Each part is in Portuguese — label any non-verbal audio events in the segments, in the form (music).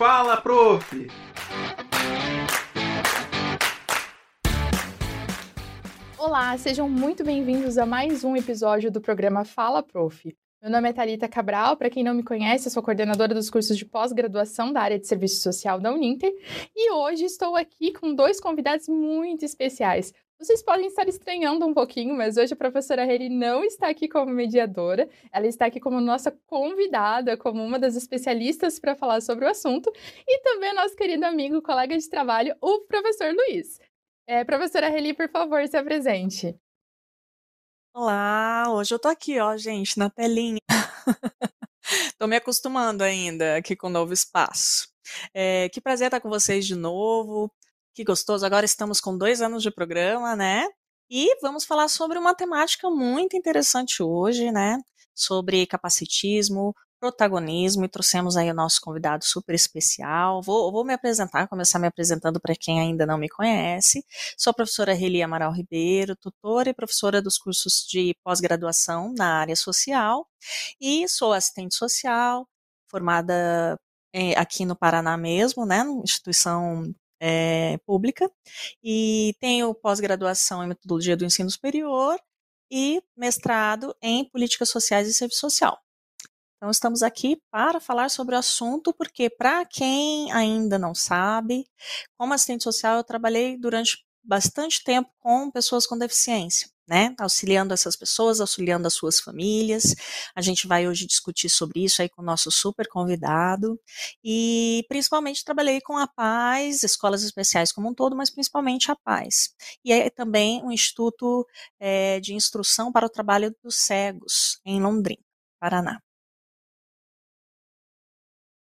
Fala, prof! Olá, sejam muito bem-vindos a mais um episódio do programa Fala, Prof. Meu nome é Talita Cabral, para quem não me conhece, eu sou coordenadora dos cursos de pós-graduação da área de serviço social da Uninter, e hoje estou aqui com dois convidados muito especiais. Vocês podem estar estranhando um pouquinho, mas hoje a professora Heli não está aqui como mediadora, ela está aqui como nossa convidada, como uma das especialistas para falar sobre o assunto, e também nosso querido amigo, colega de trabalho, o professor Luiz. É, professora Heli, por favor, se apresente. Olá, hoje eu tô aqui, ó, gente, na telinha. (laughs) tô me acostumando ainda aqui com o novo espaço. É, que prazer estar com vocês de novo. Que gostoso. Agora estamos com dois anos de programa, né? E vamos falar sobre uma temática muito interessante hoje, né? Sobre capacitismo, protagonismo, e trouxemos aí o nosso convidado super especial. Vou, vou me apresentar, começar me apresentando para quem ainda não me conhece. Sou a professora Reli Amaral Ribeiro, tutora e professora dos cursos de pós-graduação na área social, e sou assistente social, formada eh, aqui no Paraná mesmo, né, instituição é, pública, e tenho pós-graduação em metodologia do ensino superior e mestrado em políticas sociais e serviço social. Então, estamos aqui para falar sobre o assunto, porque, para quem ainda não sabe, como assistente social, eu trabalhei durante bastante tempo com pessoas com deficiência né? Auxiliando essas pessoas, auxiliando as suas famílias. A gente vai hoje discutir sobre isso aí com o nosso super convidado. E principalmente trabalhei com a Paz, escolas especiais como um todo, mas principalmente a Paz. E é também um instituto é, de instrução para o trabalho dos cegos em Londrina, Paraná.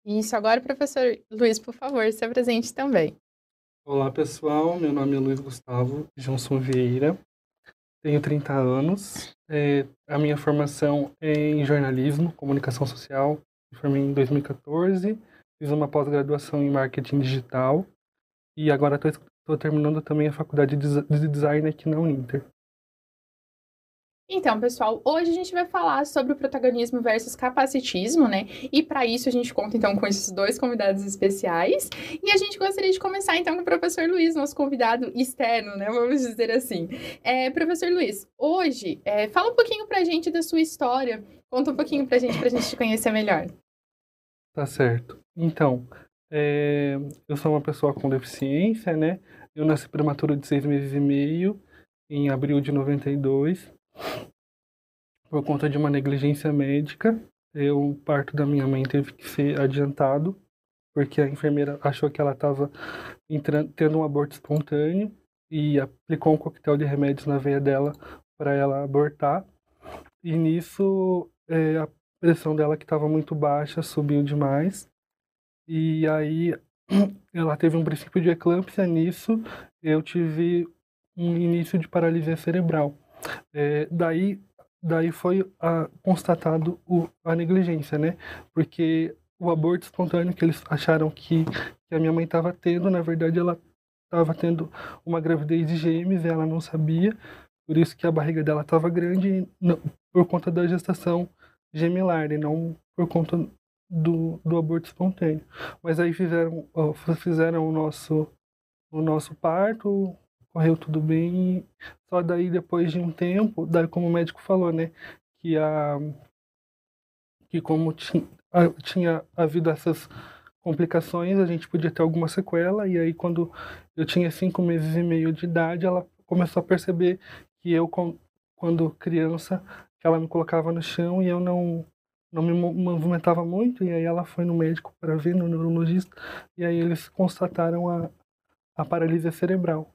Isso, agora, professor Luiz, por favor, se apresente também. Olá, pessoal. Meu nome é Luiz Gustavo Johnson Vieira. Tenho 30 anos. É, a minha formação é em jornalismo, comunicação social. Me formei em 2014. Fiz uma pós-graduação em marketing digital. E agora estou terminando também a faculdade de design aqui na Uninter. Então, pessoal, hoje a gente vai falar sobre o protagonismo versus capacitismo, né? E para isso a gente conta então com esses dois convidados especiais. E a gente gostaria de começar então com o professor Luiz, nosso convidado externo, né? Vamos dizer assim. É, professor Luiz, hoje, é, fala um pouquinho pra gente da sua história. Conta um pouquinho pra gente, pra gente te conhecer melhor. Tá certo. Então, é, eu sou uma pessoa com deficiência, né? Eu nasci prematuro de seis meses e meio, em abril de 92 por conta de uma negligência médica. O parto da minha mãe teve que ser adiantado, porque a enfermeira achou que ela estava tendo um aborto espontâneo e aplicou um coquetel de remédios na veia dela para ela abortar. E nisso é, a pressão dela, que estava muito baixa, subiu demais. E aí (clears throat) ela teve um princípio de eclâmpsia. Nisso eu tive um início de paralisia cerebral. É, daí, daí foi a, constatado o, a negligência, né? Porque o aborto espontâneo que eles acharam que, que a minha mãe estava tendo, na verdade ela estava tendo uma gravidez de gêmeos ela não sabia, por isso que a barriga dela estava grande não, por conta da gestação gemelar e não por conta do, do aborto espontâneo. Mas aí fizeram, fizeram o nosso o nosso parto, correu tudo bem. Só daí, depois de um tempo, daí como o médico falou, né? Que, a, que como tinha, tinha havido essas complicações, a gente podia ter alguma sequela. E aí, quando eu tinha cinco meses e meio de idade, ela começou a perceber que eu, quando criança, ela me colocava no chão e eu não não me movimentava muito. E aí ela foi no médico para ver, no neurologista, e aí eles constataram a, a paralisia cerebral.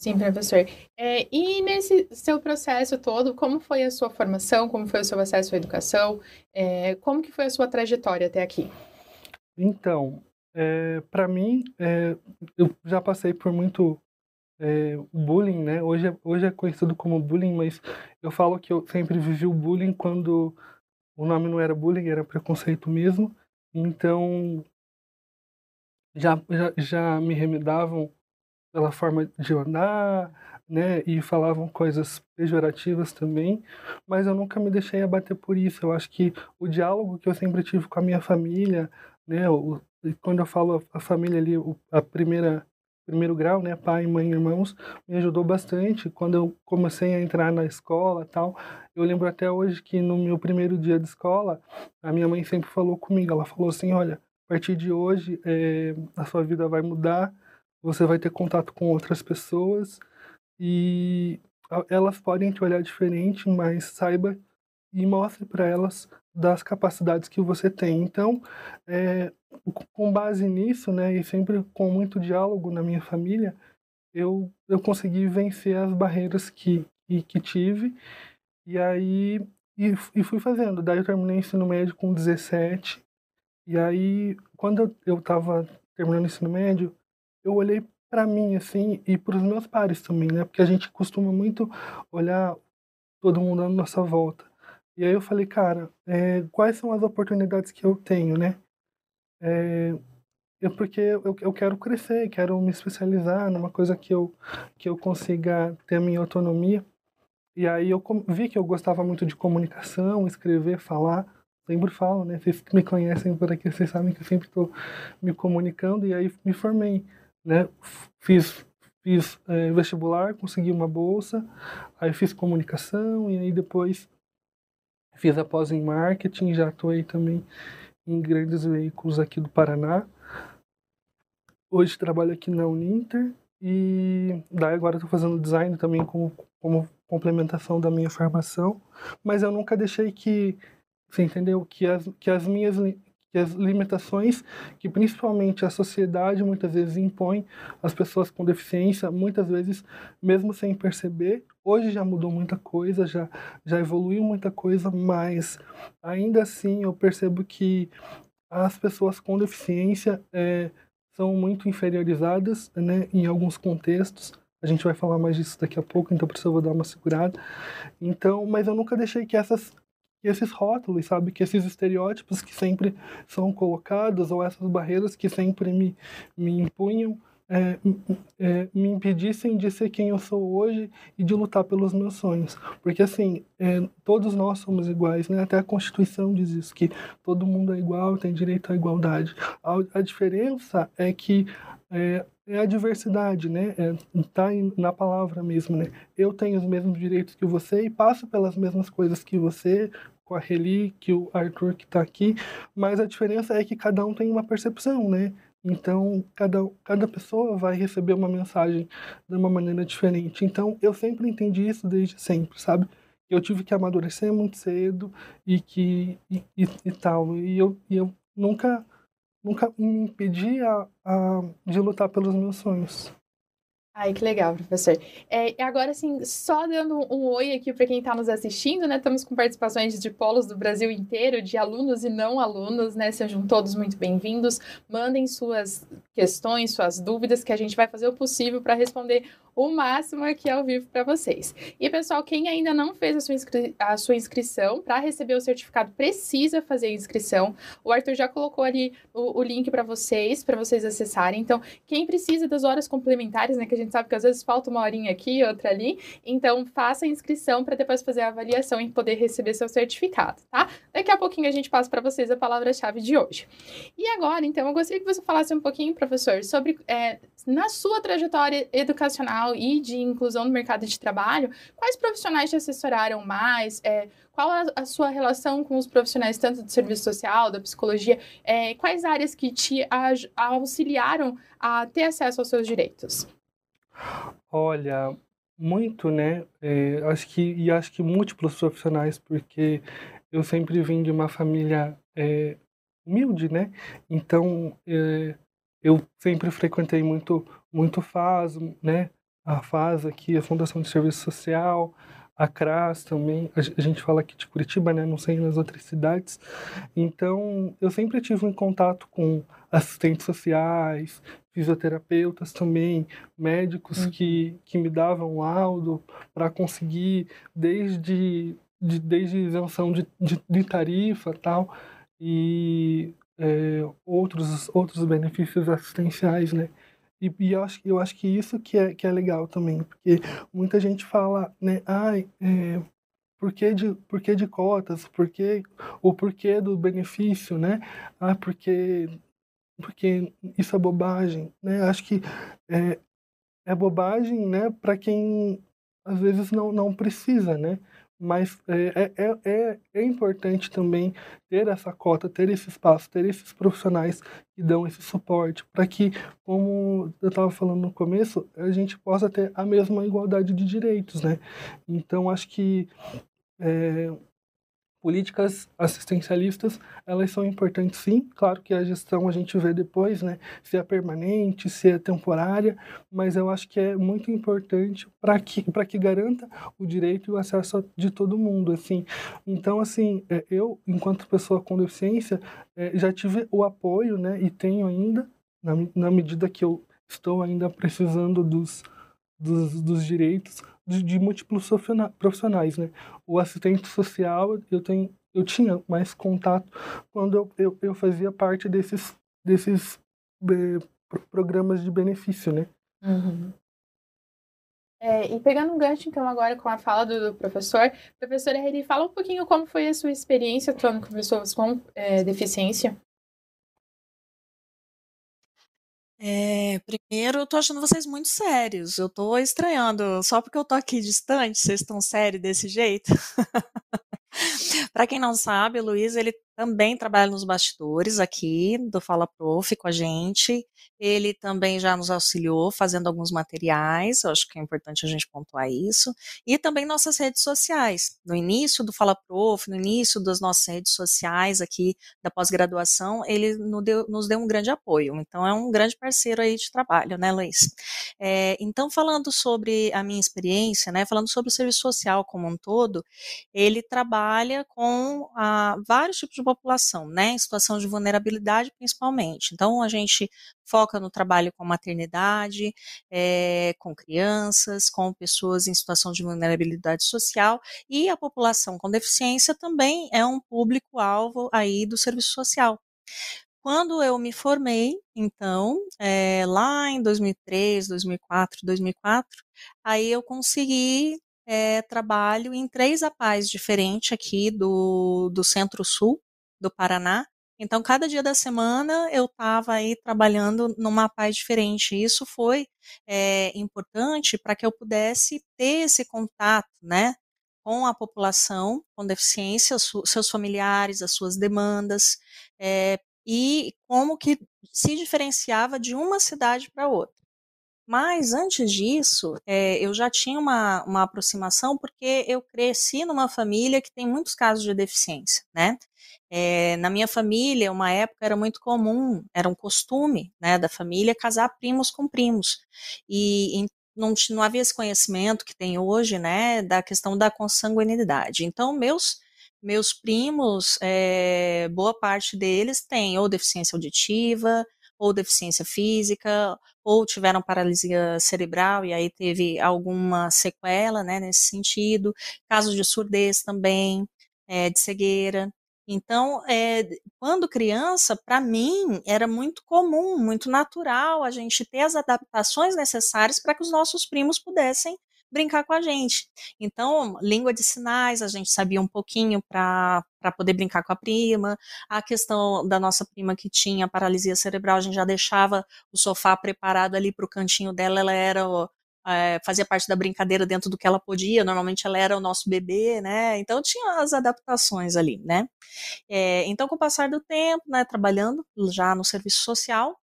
Sim, professor. É, e nesse seu processo todo, como foi a sua formação, como foi o seu acesso à educação, é, como que foi a sua trajetória até aqui? Então, é, para mim, é, eu já passei por muito é, bullying, né? Hoje, é, hoje é conhecido como bullying, mas eu falo que eu sempre vivi o bullying quando o nome não era bullying, era preconceito mesmo. Então, já, já, já me remedavam pela forma de andar, né? E falavam coisas pejorativas também, mas eu nunca me deixei abater por isso. Eu acho que o diálogo que eu sempre tive com a minha família, né? O, quando eu falo a família ali, a primeira primeiro grau, né, pai, mãe, irmãos, me ajudou bastante quando eu comecei a entrar na escola, tal. Eu lembro até hoje que no meu primeiro dia de escola, a minha mãe sempre falou comigo, ela falou assim, olha, a partir de hoje é, a sua vida vai mudar, você vai ter contato com outras pessoas e elas podem te olhar diferente, mas saiba e mostre para elas das capacidades que você tem. Então, é, com base nisso, né, e sempre com muito diálogo na minha família, eu, eu consegui vencer as barreiras que, que, que tive. E aí, e, e, fui fazendo. Daí eu terminei o ensino médio com 17. E aí, quando eu estava terminando o ensino médio, eu olhei para mim, assim, e para os meus pares também, né? Porque a gente costuma muito olhar todo mundo à nossa volta. E aí eu falei, cara, é, quais são as oportunidades que eu tenho, né? É, eu, porque eu, eu quero crescer, quero me especializar numa coisa que eu, que eu consiga ter a minha autonomia. E aí eu vi que eu gostava muito de comunicação, escrever, falar. Sempre falo, né? Vocês que me conhecem por aqui, vocês sabem que eu sempre estou me comunicando. E aí me formei, né? Fiz, fiz é, vestibular, consegui uma bolsa. Aí fiz comunicação e aí depois fiz a pós em marketing. Já atuei também em grandes veículos aqui do Paraná. Hoje trabalho aqui na Uninter e daí agora estou fazendo design também como, como complementação da minha formação, mas eu nunca deixei que, você entendeu, que as, que as minhas que as limitações que principalmente a sociedade muitas vezes impõe às pessoas com deficiência, muitas vezes mesmo sem perceber, hoje já mudou muita coisa, já já evoluiu muita coisa, mas ainda assim eu percebo que as pessoas com deficiência é, são muito inferiorizadas, né, em alguns contextos. A gente vai falar mais disso daqui a pouco, então por isso eu vou dar uma segurada. Então, mas eu nunca deixei que essas esses rótulos, sabe, que esses estereótipos que sempre são colocados ou essas barreiras que sempre me, me impunham é, é, me impedissem de ser quem eu sou hoje e de lutar pelos meus sonhos. Porque, assim, é, todos nós somos iguais, né? Até a Constituição diz isso, que todo mundo é igual, tem direito à igualdade. A, a diferença é que é, é a diversidade, né? É, tá na palavra mesmo, né? Eu tenho os mesmos direitos que você e passo pelas mesmas coisas que você, com a Reli, que o Arthur que está aqui, mas a diferença é que cada um tem uma percepção, né? Então, cada, cada pessoa vai receber uma mensagem de uma maneira diferente. Então, eu sempre entendi isso desde sempre, sabe? Eu tive que amadurecer muito cedo e que e, e, e tal. E eu, e eu nunca nunca me impedi a, a, de lutar pelos meus sonhos. Ai, que legal, professor. É, agora, assim, só dando um, oi aqui para quem está nos assistindo, né? Estamos com participações de polos do Brasil inteiro, de alunos e não alunos, né? Sejam todos muito bem-vindos. Mandem suas questões, suas dúvidas, que a gente vai fazer o possível para responder o máximo aqui ao vivo para vocês. E pessoal, quem ainda não fez a sua, inscri a sua inscrição, para receber o certificado precisa fazer a inscrição. O Arthur já colocou ali o, o link para vocês, para vocês acessarem. Então, quem precisa das horas complementares, né, que a gente sabe que às vezes falta uma horinha aqui, outra ali, então faça a inscrição para depois fazer a avaliação e poder receber seu certificado, tá? Daqui a pouquinho a gente passa para vocês a palavra-chave de hoje. E agora, então, eu gostaria que você falasse um pouquinho, professor, sobre é, na sua trajetória educacional e de inclusão no mercado de trabalho, quais profissionais te assessoraram mais? É, qual a, a, sua relação com os profissionais, tanto do serviço social, da psicologia? É, quais áreas que te auxiliaram a ter acesso aos seus direitos? Olha, muito, né? É, acho que e acho que múltiplos profissionais, porque eu sempre vim de uma família é, humilde, né? Então é, eu sempre frequentei muito muito FAS, né? A FAS aqui, a Fundação de Serviço Social, a CRAS também, a gente fala aqui de Curitiba, né? Não sei nas outras cidades. Então, eu sempre tive um contato com assistentes sociais, fisioterapeutas também, médicos uhum. que, que me davam laudo para conseguir desde, de, desde isenção de, de, de tarifa tal, e é, outros, outros benefícios assistenciais, né? E, e, eu, acho, eu acho que isso que é, que é legal também, porque muita gente fala, né, ai, é, por que de, por que de cotas, por que, o porquê do benefício, né? Ah, porque, porque isso é bobagem, né? Acho que é, é bobagem, né, para quem às vezes não, não precisa, né? Mas é, é, é, é, importante também ter essa cota, ter esse espaço, ter esses profissionais que dão esse suporte, para que, como eu estava falando no começo, a gente possa ter a mesma igualdade de direitos, né? Então, acho que é, políticas assistencialistas, elas são importantes sim, claro que a gestão a gente vê depois, né, se é permanente, se é temporária, mas eu acho que é muito importante para que para que garanta o direito e o acesso de todo mundo, assim. Então, assim, é, eu, enquanto pessoa com deficiência, é, já tive o apoio, né, e tenho ainda, na, na medida que eu estou ainda precisando dos dos, dos direitos de, de, múltiplos profissionais, né? O assistente social, eu tenho, eu tinha mais contato quando eu, eu, eu fazia parte desses, desses eh, programas de benefício, né? Uhum. É, e pegando um gancho, então, agora com a fala do, do professor, professor Henry, fala um pouquinho como foi a sua experiência atuando com pessoas com é, deficiência. É, primeiro, eu tô achando vocês muito sérios. Eu tô estranhando. Só porque eu tô aqui distante, vocês estão sérios desse jeito? (laughs) Para quem não sabe, o Luiz ele também trabalha nos bastidores aqui do Fala Prof com a gente. Ele também já nos auxiliou fazendo alguns materiais, eu acho que é importante a gente pontuar isso. E também nossas redes sociais. No início do Fala Prof, no início das nossas redes sociais aqui da pós-graduação, ele nos deu, nos deu, um grande apoio. Então é um grande parceiro aí de trabalho, né, Luiz? É, então, falando sobre a minha experiência, né, falando sobre o serviço social como um todo, ele trabalha com ah, vários tipos de população, né, em situação de vulnerabilidade principalmente. Então, a gente foca no trabalho com maternidade, é, com crianças, com pessoas em situação de vulnerabilidade social e a população com deficiência também é um público-alvo aí do serviço social. Quando eu me formei, então, é, lá em 2003, 2004, 2004, aí eu consegui é, trabalho em três APAES diferentes aqui do, do Centro-Sul, do Paraná. Então, cada dia da semana eu estava aí trabalhando numa paz diferente. Isso foi é, importante para que eu pudesse ter esse contato, né, com a população com deficiência, seus familiares, as suas demandas, é, e como que se diferenciava de uma cidade para outra. Mas antes disso, é, eu já tinha uma, uma aproximação porque eu cresci numa família que tem muitos casos de deficiência, né? É, na minha família, uma época era muito comum, era um costume né, da família casar primos com primos. E, e não, não havia esse conhecimento que tem hoje, né, da questão da consanguinidade. Então, meus meus primos, é, boa parte deles tem ou deficiência auditiva, ou deficiência física, ou tiveram paralisia cerebral e aí teve alguma sequela, né, nesse sentido, casos de surdez também, é, de cegueira. Então, é, quando criança, para mim, era muito comum, muito natural a gente ter as adaptações necessárias para que os nossos primos pudessem brincar com a gente. Então, língua de sinais, a gente sabia um pouquinho para poder brincar com a prima. A questão da nossa prima que tinha paralisia cerebral, a gente já deixava o sofá preparado ali para o cantinho dela, ela era é, fazia parte da brincadeira dentro do que ela podia, normalmente ela era o nosso bebê, né? Então tinha as adaptações ali, né? É, então, com o passar do tempo, né, trabalhando já no serviço social,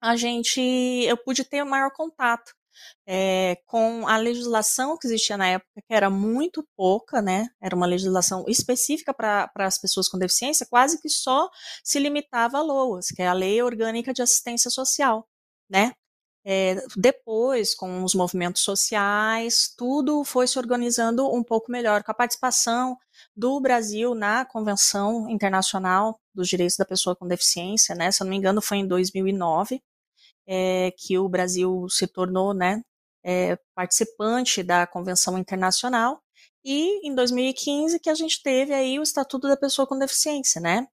a gente, eu pude ter maior contato é, com a legislação que existia na época, que era muito pouca, né? Era uma legislação específica para as pessoas com deficiência, quase que só se limitava a LOAS, que é a Lei Orgânica de Assistência Social, né? É, depois, com os movimentos sociais, tudo foi se organizando um pouco melhor, com a participação do Brasil na Convenção Internacional dos Direitos da Pessoa com Deficiência, né? Se eu não me engano, foi em 2009 é, que o Brasil se tornou, né, é, participante da Convenção Internacional e em 2015 que a gente teve aí o Estatuto da Pessoa com Deficiência, né?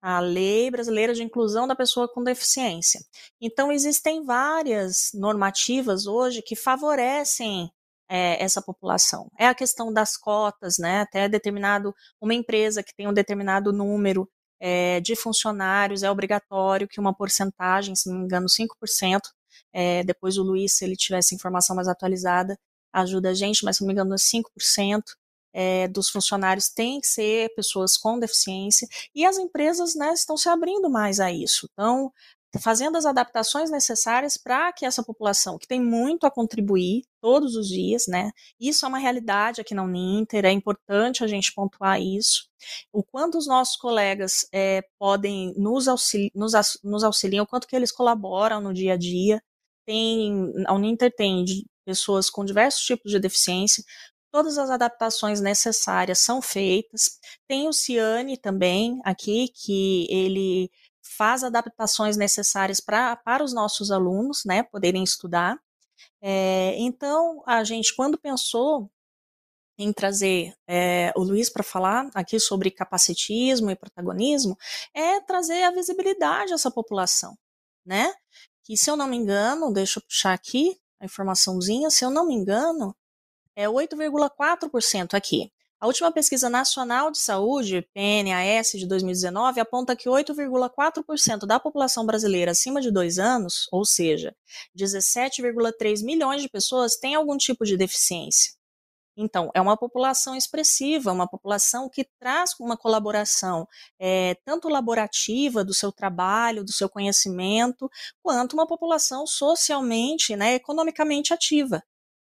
a Lei Brasileira de Inclusão da Pessoa com Deficiência. Então, existem várias normativas hoje que favorecem é, essa população. É a questão das cotas, né? Até determinado, uma empresa que tem um determinado número é, de funcionários, é obrigatório que uma porcentagem, se não me engano, 5%, é, depois o Luiz, se ele tivesse informação mais atualizada, ajuda a gente, mas se não me engano, 5% é, dos funcionários têm que ser pessoas com deficiência, e as empresas né, estão se abrindo mais a isso. Então, fazendo as adaptações necessárias para que essa população, que tem muito a contribuir todos os dias, né? Isso é uma realidade aqui na Uninter, é importante a gente pontuar isso. O quanto os nossos colegas é, podem nos, auxili nos, nos auxiliar, o quanto que eles colaboram no dia a dia. Tem, a Uninter tem pessoas com diversos tipos de deficiência, todas as adaptações necessárias são feitas. Tem o Ciane também aqui, que ele faz adaptações necessárias pra, para os nossos alunos, né, poderem estudar. É, então, a gente, quando pensou em trazer é, o Luiz para falar aqui sobre capacitismo e protagonismo, é trazer a visibilidade a essa população, né? Que, se eu não me engano, deixa eu puxar aqui a informaçãozinha, se eu não me engano, é 8,4% aqui. A última pesquisa nacional de saúde, PNAS, de 2019, aponta que 8,4% da população brasileira acima de dois anos, ou seja, 17,3 milhões de pessoas, tem algum tipo de deficiência. Então, é uma população expressiva, uma população que traz uma colaboração é, tanto laborativa do seu trabalho, do seu conhecimento, quanto uma população socialmente, né, economicamente ativa.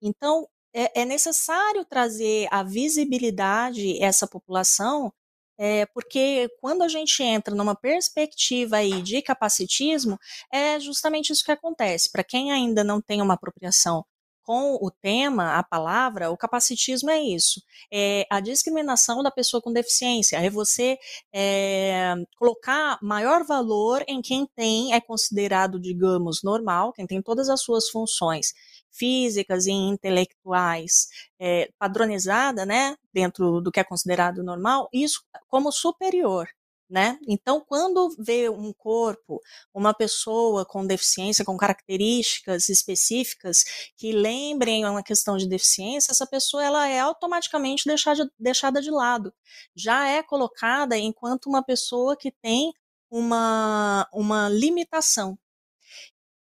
Então, é, é necessário trazer a visibilidade essa população, é, porque quando a gente entra numa perspectiva aí de capacitismo, é justamente isso que acontece. Para quem ainda não tem uma apropriação com o tema, a palavra, o capacitismo é isso. É a discriminação da pessoa com deficiência. É você é, colocar maior valor em quem tem, é considerado, digamos, normal, quem tem todas as suas funções físicas e intelectuais é, padronizada, né, dentro do que é considerado normal, isso como superior. Né? Então, quando vê um corpo, uma pessoa com deficiência, com características específicas que lembrem uma questão de deficiência, essa pessoa ela é automaticamente deixada, deixada de lado. Já é colocada enquanto uma pessoa que tem uma, uma limitação,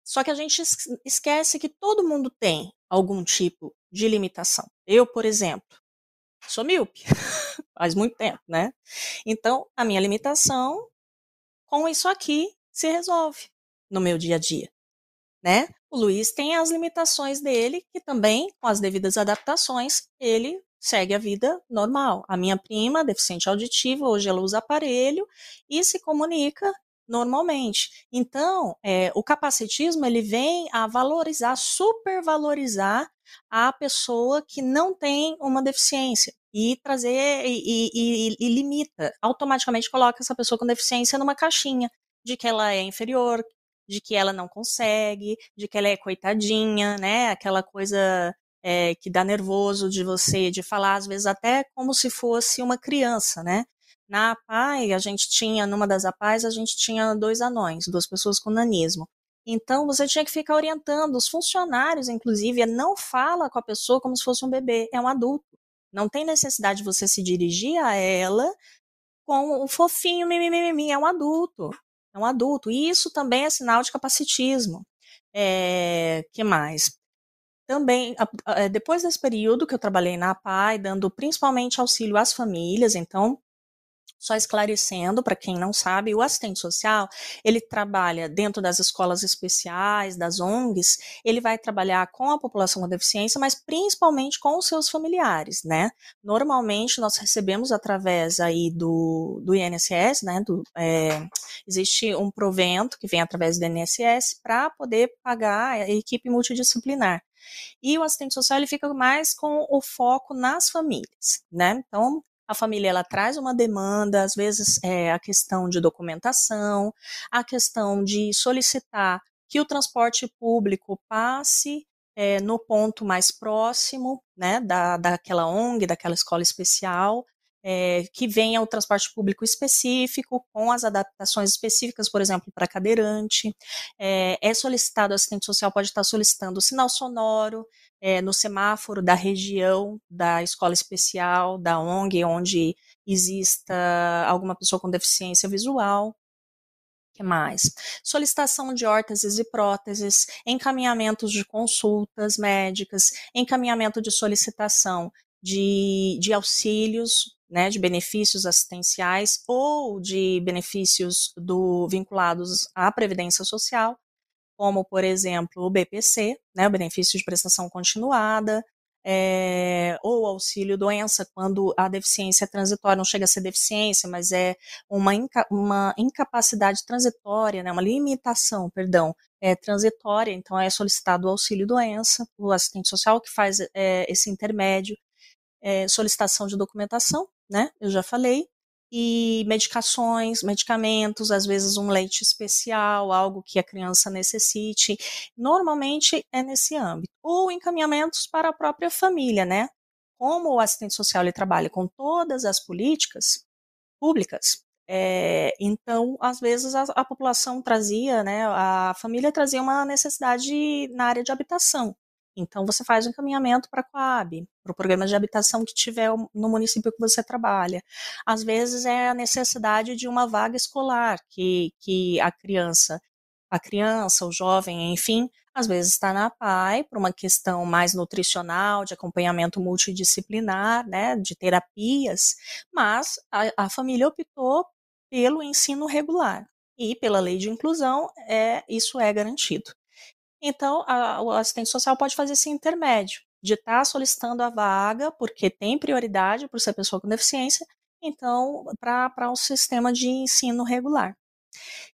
só que a gente esquece que todo mundo tem algum tipo de limitação. Eu, por exemplo, sou míope, (laughs) faz muito tempo, né? Então, a minha limitação com isso aqui se resolve no meu dia a dia, né? O Luiz tem as limitações dele, que também, com as devidas adaptações, ele segue a vida normal. A minha prima, deficiente auditiva, hoje ela usa aparelho e se comunica normalmente. Então, é, o capacitismo ele vem a valorizar, supervalorizar a pessoa que não tem uma deficiência e trazer e, e, e, limita, automaticamente coloca essa pessoa com deficiência numa caixinha de que ela é inferior, de que ela não consegue, de que ela é coitadinha, né? Aquela coisa é, que dá nervoso de você de falar, às vezes até como se fosse uma criança, né? Na APAI, a gente tinha, numa das APAIs, a gente tinha dois anões, duas pessoas com nanismo. Então, você tinha que ficar orientando os funcionários, inclusive, não fala com a pessoa como se fosse um bebê, é um adulto. Não tem necessidade de você se dirigir a ela com o fofinho, mimimi, é um adulto. É um adulto. E isso também é sinal de capacitismo. É, que mais? Também, depois desse período que eu trabalhei na APAI, dando principalmente auxílio às famílias, então, só esclarecendo para quem não sabe, o assistente social, ele trabalha dentro das escolas especiais, das ONGs, ele vai trabalhar com a população com deficiência, mas principalmente com os seus familiares, né? Normalmente nós recebemos através aí do, do INSS, né? Do, é, existe um provento que vem através do INSS para poder pagar a equipe multidisciplinar. E o assistente social ele fica mais com o foco nas famílias, né? Então, a família ela traz uma demanda, às vezes é a questão de documentação, a questão de solicitar que o transporte público passe é, no ponto mais próximo, né, da, daquela ONG, daquela escola especial, é, que venha o transporte público específico, com as adaptações específicas, por exemplo, para cadeirante. É, é solicitado, o assistente social pode estar solicitando sinal sonoro, é, no semáforo da região da escola especial, da ONG, onde exista alguma pessoa com deficiência visual. que mais? Solicitação de órteses e próteses, encaminhamentos de consultas médicas, encaminhamento de solicitação de, de auxílios, né, de benefícios assistenciais ou de benefícios do, vinculados à Previdência Social, como, por exemplo, o BPC, né, o benefício de prestação continuada, é, ou auxílio doença, quando a deficiência é transitória, não chega a ser deficiência, mas é uma, inca, uma incapacidade transitória, né, uma limitação, perdão, é, transitória, então é solicitado o auxílio doença, o assistente social que faz é, esse intermédio, é, solicitação de documentação, né, eu já falei, e medicações, medicamentos, às vezes um leite especial, algo que a criança necessite. Normalmente é nesse âmbito. Ou encaminhamentos para a própria família, né? Como o assistente social ele trabalha com todas as políticas públicas, é, então, às vezes, a, a, população trazia, né, a família trazia uma necessidade na área de habitação. Então, você faz um encaminhamento para a Coab, para o programa de habitação que tiver no município que você trabalha. Às vezes, é a necessidade de uma vaga escolar, que, que a criança, a criança, o jovem, enfim, às vezes está na PAI por uma questão mais nutricional, de acompanhamento multidisciplinar, né, de terapias, mas a, a família optou pelo ensino regular. E pela lei de inclusão, é, isso é garantido. Então, a, o assistente social pode fazer esse intermédio, de estar tá solicitando a vaga, porque tem prioridade por ser pessoa com deficiência, então, para um sistema de ensino regular.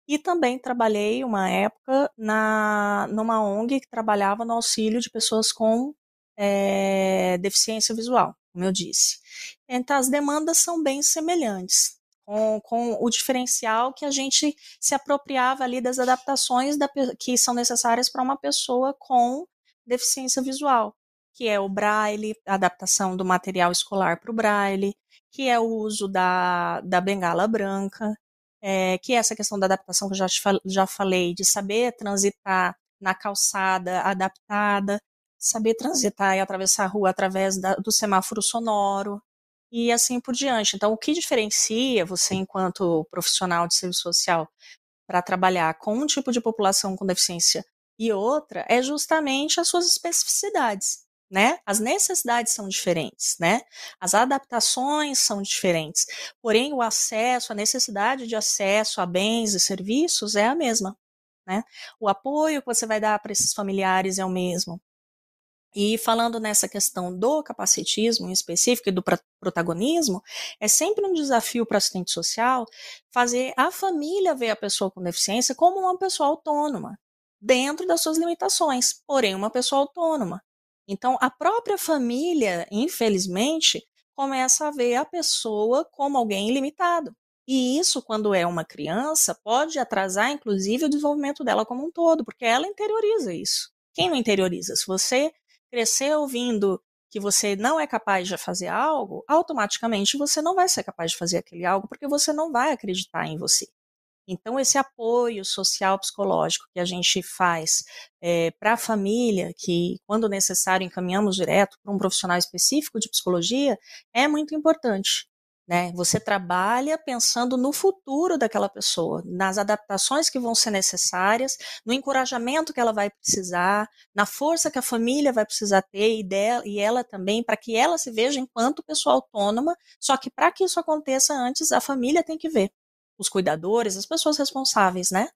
E também trabalhei uma época na, numa ONG que trabalhava no auxílio de pessoas com é, deficiência visual, como eu disse. Então, as demandas são bem semelhantes com, com o diferencial que a gente se apropriava ali das adaptações da, que são necessárias para uma pessoa com deficiência visual, que é o braille, a adaptação do material escolar para o braille, que é o uso da, da bengala branca, é, que é essa questão da adaptação que eu já, te, já falei, de saber transitar na calçada adaptada, saber transitar e atravessar a rua através da, do semáforo sonoro, e assim por diante. Então, o que diferencia você, enquanto profissional de serviço social, para trabalhar com um tipo de população com deficiência e outra, é justamente as suas especificidades. Né? As necessidades são diferentes, né? As adaptações são diferentes. Porém, o acesso, a necessidade de acesso a bens e serviços é a mesma, né? O apoio que você vai dar para esses familiares é o mesmo. E falando nessa questão do capacitismo em específico e do protagonismo, é sempre um desafio para assistente social fazer a família ver a pessoa com deficiência como uma pessoa autônoma, dentro das suas limitações, porém uma pessoa autônoma. Então, a própria família, infelizmente, começa a ver a pessoa como alguém ilimitado. E isso, quando é uma criança, pode atrasar, inclusive, o desenvolvimento dela como um todo, porque ela interioriza isso. Quem não interioriza? Se você crescer ouvindo que você não é capaz de fazer algo, automaticamente você não vai ser capaz de fazer aquele algo porque você não vai acreditar em você. Então, esse apoio social psicológico que a gente faz é, para a família, que quando necessário encaminhamos direto para um profissional específico de psicologia, é muito importante. Né? Você trabalha pensando no futuro daquela pessoa, nas adaptações que vão ser necessárias, no encorajamento que ela vai precisar, na força que a família vai precisar ter e, dela, e ela também, para que ela se veja enquanto pessoa autônoma. Só que para que isso aconteça antes, a família tem que ver. Os cuidadores, as pessoas responsáveis, né?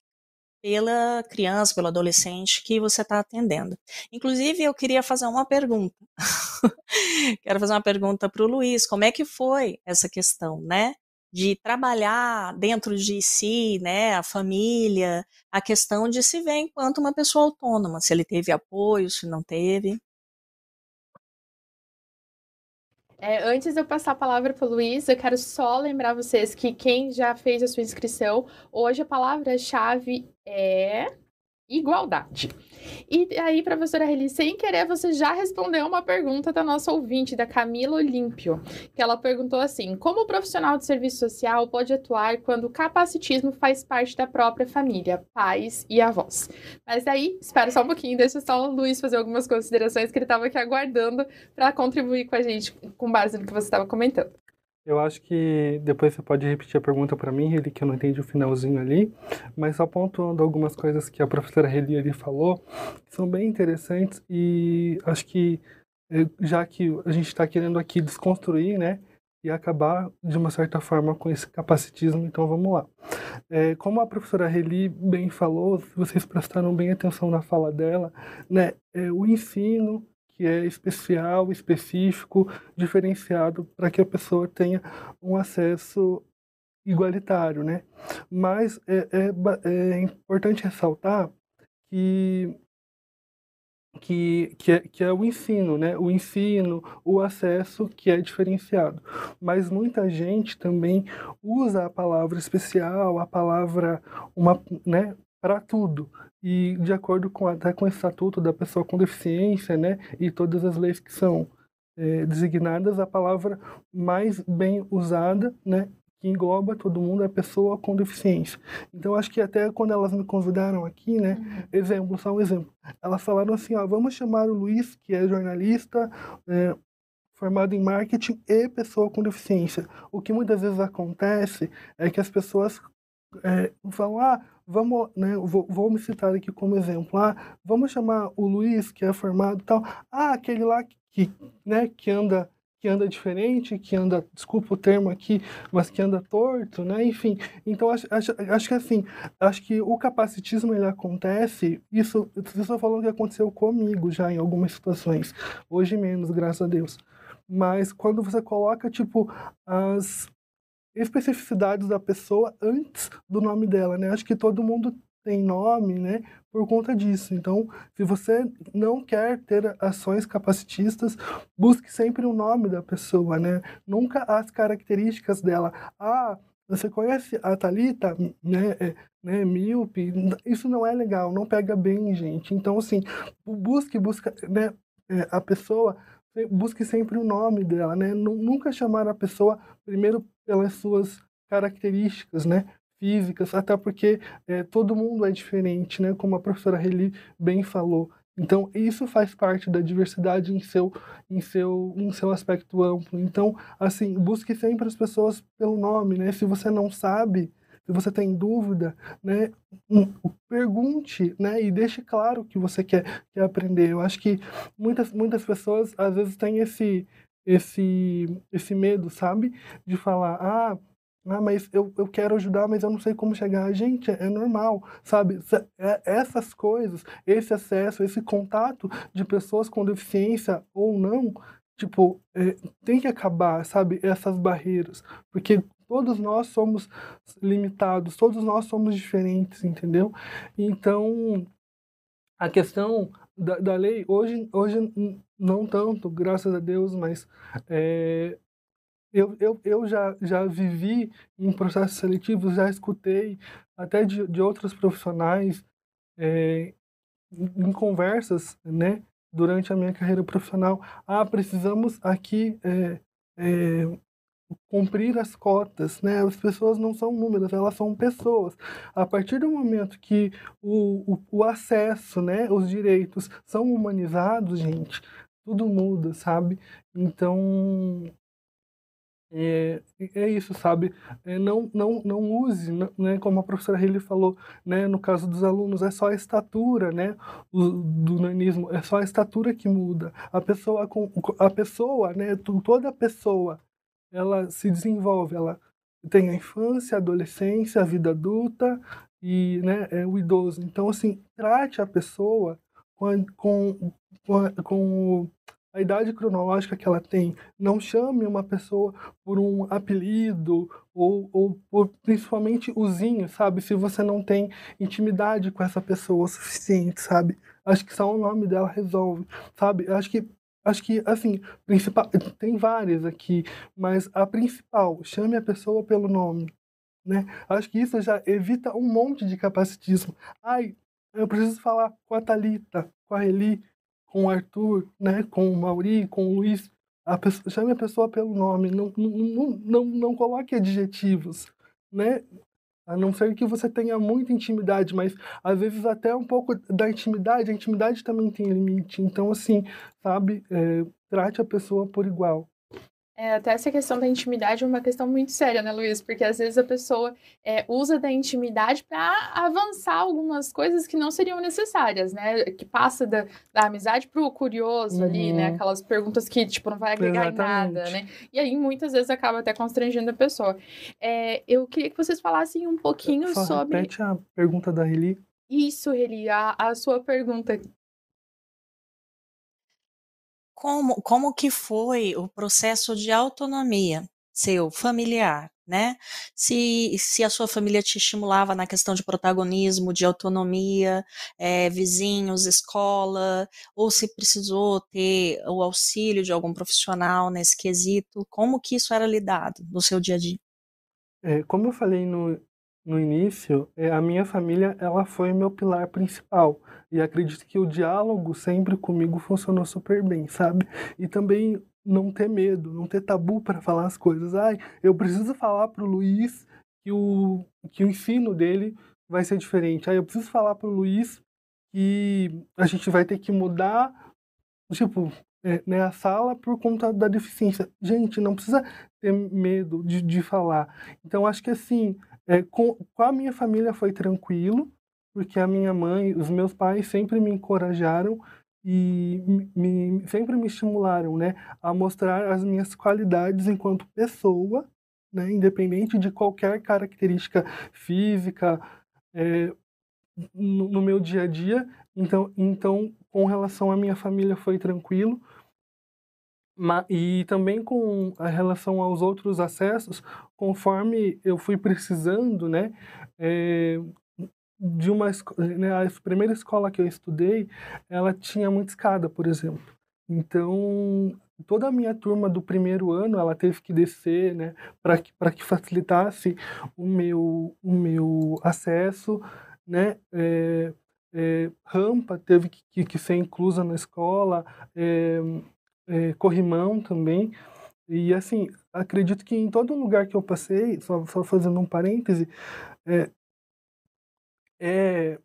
Pela criança, pelo adolescente que você está atendendo. Inclusive, eu queria fazer uma pergunta. (laughs) Quero fazer uma pergunta para o Luiz. Como é que foi essa questão, né? De trabalhar dentro de si, né? A família, a questão de se ver enquanto uma pessoa autônoma. Se ele teve apoio, se não teve. É, antes de eu passar a palavra para o Luiz, eu quero só lembrar vocês que quem já fez a sua inscrição, hoje a palavra-chave é igualdade. E aí, professora Reli, sem querer, você já respondeu uma pergunta da nossa ouvinte, da Camila Olímpio, que ela perguntou assim: como o profissional de serviço social pode atuar quando o capacitismo faz parte da própria família, pais e avós? Mas aí, espera só um pouquinho, deixa só o Luiz fazer algumas considerações que ele estava aqui aguardando para contribuir com a gente com base no que você estava comentando. Eu acho que depois você pode repetir a pergunta para mim, Reli, que eu não entendi o finalzinho ali, mas só pontuando algumas coisas que a professora Reli ali falou, que são bem interessantes e acho que eh, já que a gente está querendo aqui desconstruir, né, e acabar de uma certa forma com esse capacitismo, então vamos lá. É, como a professora Reli bem falou, se vocês prestaram bem atenção na fala dela, né, é, o ensino que é especial, específico, diferenciado para que a pessoa tenha um acesso igualitário, né? Mas é, é, é importante ressaltar que que, que, é, que é o ensino, né? O ensino, o acesso que é diferenciado. Mas muita gente também usa a palavra especial, a palavra uma, né, para tudo e de acordo com até com o estatuto da pessoa com deficiência, né, e todas as leis que são é, designadas, a palavra mais bem usada, né, que engloba todo mundo é pessoa com deficiência. Então acho que até quando elas me convidaram aqui, né, uhum. exemplo, só um exemplo, elas falaram assim, ó, vamos chamar o Luiz, que é jornalista, é, formado em marketing e pessoa com deficiência. O que muitas vezes acontece é que as pessoas é, falam, ah, vamos, né, vou, vou, me citar aqui como exemplo, ah, vamos chamar o Luiz, que é formado tal, ah, aquele lá que, né, que anda que anda diferente, que anda, desculpa o termo aqui, mas que anda torto, né? Enfim, então acho, acho, acho que assim, acho que o capacitismo ele acontece, isso, isso estou falando que aconteceu comigo já em algumas situações, hoje menos, graças a Deus. Mas quando você coloca, tipo, as, especificidades da pessoa antes do nome dela, né? Acho que todo mundo tem nome, né? Por conta disso. Então, se você não quer ter ações capacitistas, busque sempre o nome da pessoa, né? Nunca as características dela. Ah, você conhece a Talita, né? É, né, míope, isso não é legal, não pega bem, gente. Então, assim, busque, busca, né, é, a pessoa busque sempre o nome dela, né? Nunca chamar a pessoa primeiro pelas suas características, né? Físicas, até porque é, todo mundo é diferente, né? Como a professora Reli bem falou. Então, isso faz parte da diversidade em seu, em seu, em seu aspecto amplo. Então, assim, busque sempre as pessoas pelo nome, né? Se você não sabe, se você tem dúvida, né, pergunte, né, e deixe claro que você quer, quer aprender. Eu acho que muitas, muitas pessoas às vezes têm esse, esse, esse medo, sabe, de falar, ah, ah, mas eu, eu quero ajudar, mas eu não sei como chegar. Gente, é, é normal, sabe? É, essas coisas, esse acesso, esse contato de pessoas com deficiência ou não, tipo, é, tem que acabar, sabe? Essas barreiras. Porque Todos nós somos limitados, todos nós somos diferentes, entendeu? Então, a questão da, da lei, hoje, hoje não tanto, graças a Deus, mas é, eu, eu, eu já, já vivi em processos seletivos, já escutei até de, de outros profissionais é, em conversas, né, durante a minha carreira profissional, ah, precisamos aqui é, é, cumprir as cotas, né? As pessoas não são números, elas são pessoas. A partir do momento que o, o, o acesso, né, os direitos são humanizados, gente, tudo muda, sabe? Então, é, é isso, sabe? É, não, não, não use, né, como a professora Haley falou, né, no caso dos alunos, é só a estatura, né, o, do nanismo, é só a estatura que muda. A pessoa, a pessoa, né, toda pessoa ela se desenvolve, ela tem a infância, a adolescência, a vida adulta e né, é, o idoso. Então, assim, trate a pessoa com, com, com a idade cronológica que ela tem. Não chame uma pessoa por um apelido ou, ou por, principalmente usinho, sabe? Se você não tem intimidade com essa pessoa o suficiente, sabe? Acho que só o nome dela resolve, sabe? Acho que Acho que, assim, principal, tem várias aqui, mas a principal, chame a pessoa pelo nome. Né? Acho que isso já evita um monte de capacitismo. Ai, eu preciso falar com a Talita, com a Eli, com o Arthur, né, com o Mauri, com o Luiz. A pessoa, chame a pessoa pelo nome, não, não, não, não, não coloque adjetivos, né? A não ser que você tenha muita intimidade, mas às vezes até um pouco da intimidade, a intimidade também tem limite. Então, assim, sabe, é, trate a pessoa por igual. É, até essa questão da intimidade é uma questão muito séria, né, Luiz? Porque às vezes a pessoa é, usa da intimidade para avançar algumas coisas que não seriam necessárias, né? Que passa da, da amizade pro curioso uhum. ali, né? Uhum. Aquelas perguntas que, tipo, não vai agregar Exatamente. em nada, né? E aí muitas vezes acaba até constrangendo a pessoa. É, eu queria que vocês falassem um pouquinho Só sobre. Repete a pergunta da Reli. Isso, Reli, a, a sua pergunta como, como que foi o processo de autonomia seu, familiar, né? Se, se a sua família te estimulava na questão de protagonismo, de autonomia, é, vizinhos, escola, ou se precisou ter o auxílio de algum profissional nesse quesito, como que isso era lidado no seu dia a dia? É, como eu falei no, no início, é, a minha família ela foi meu pilar principal. E acredito que o diálogo sempre comigo funcionou super bem, sabe? E também não ter medo, não ter tabu para falar as coisas. Ai, eu preciso falar pro Luiz que o, que o ensino dele vai ser diferente. Ai, eu preciso falar pro Luiz que a gente vai ter que mudar, tipo, é, né, a sala por conta da deficiência. Gente, não precisa ter medo de, de falar. Então, acho que assim, é, com, com a minha família foi tranquilo, porque a minha mãe, os meus pais sempre me encorajaram e me, sempre me estimularam, né, a mostrar as minhas qualidades enquanto pessoa, né, independente de qualquer característica física é, no, no, meu dia a dia. Então, então, com relação à minha família foi tranquilo. E também com a relação aos outros acessos, conforme eu fui precisando, né, é, de uma né, a primeira escola que eu estudei, ela tinha muita escada, por exemplo. Então, toda a minha turma do primeiro ano, ela teve que descer, né, para que para que facilitasse o meu o meu acesso, né, é, é, rampa teve que, que, ser inclusa na escola, é, corrimão também. E assim, acredito que em todo lugar que eu passei, só, só fazendo um parêntese, é, é,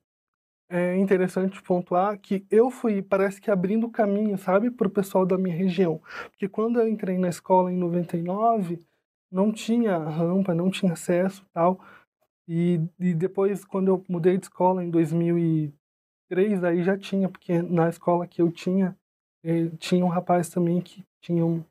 é interessante pontuar que eu fui, parece que abrindo caminho, sabe, para o pessoal da minha região. Porque quando eu entrei na escola em 99, não tinha rampa, não tinha acesso tal. E, e depois, quando eu mudei de escola em 2003, aí já tinha, porque na escola que eu tinha, eh, tinha um rapaz também que tinha um,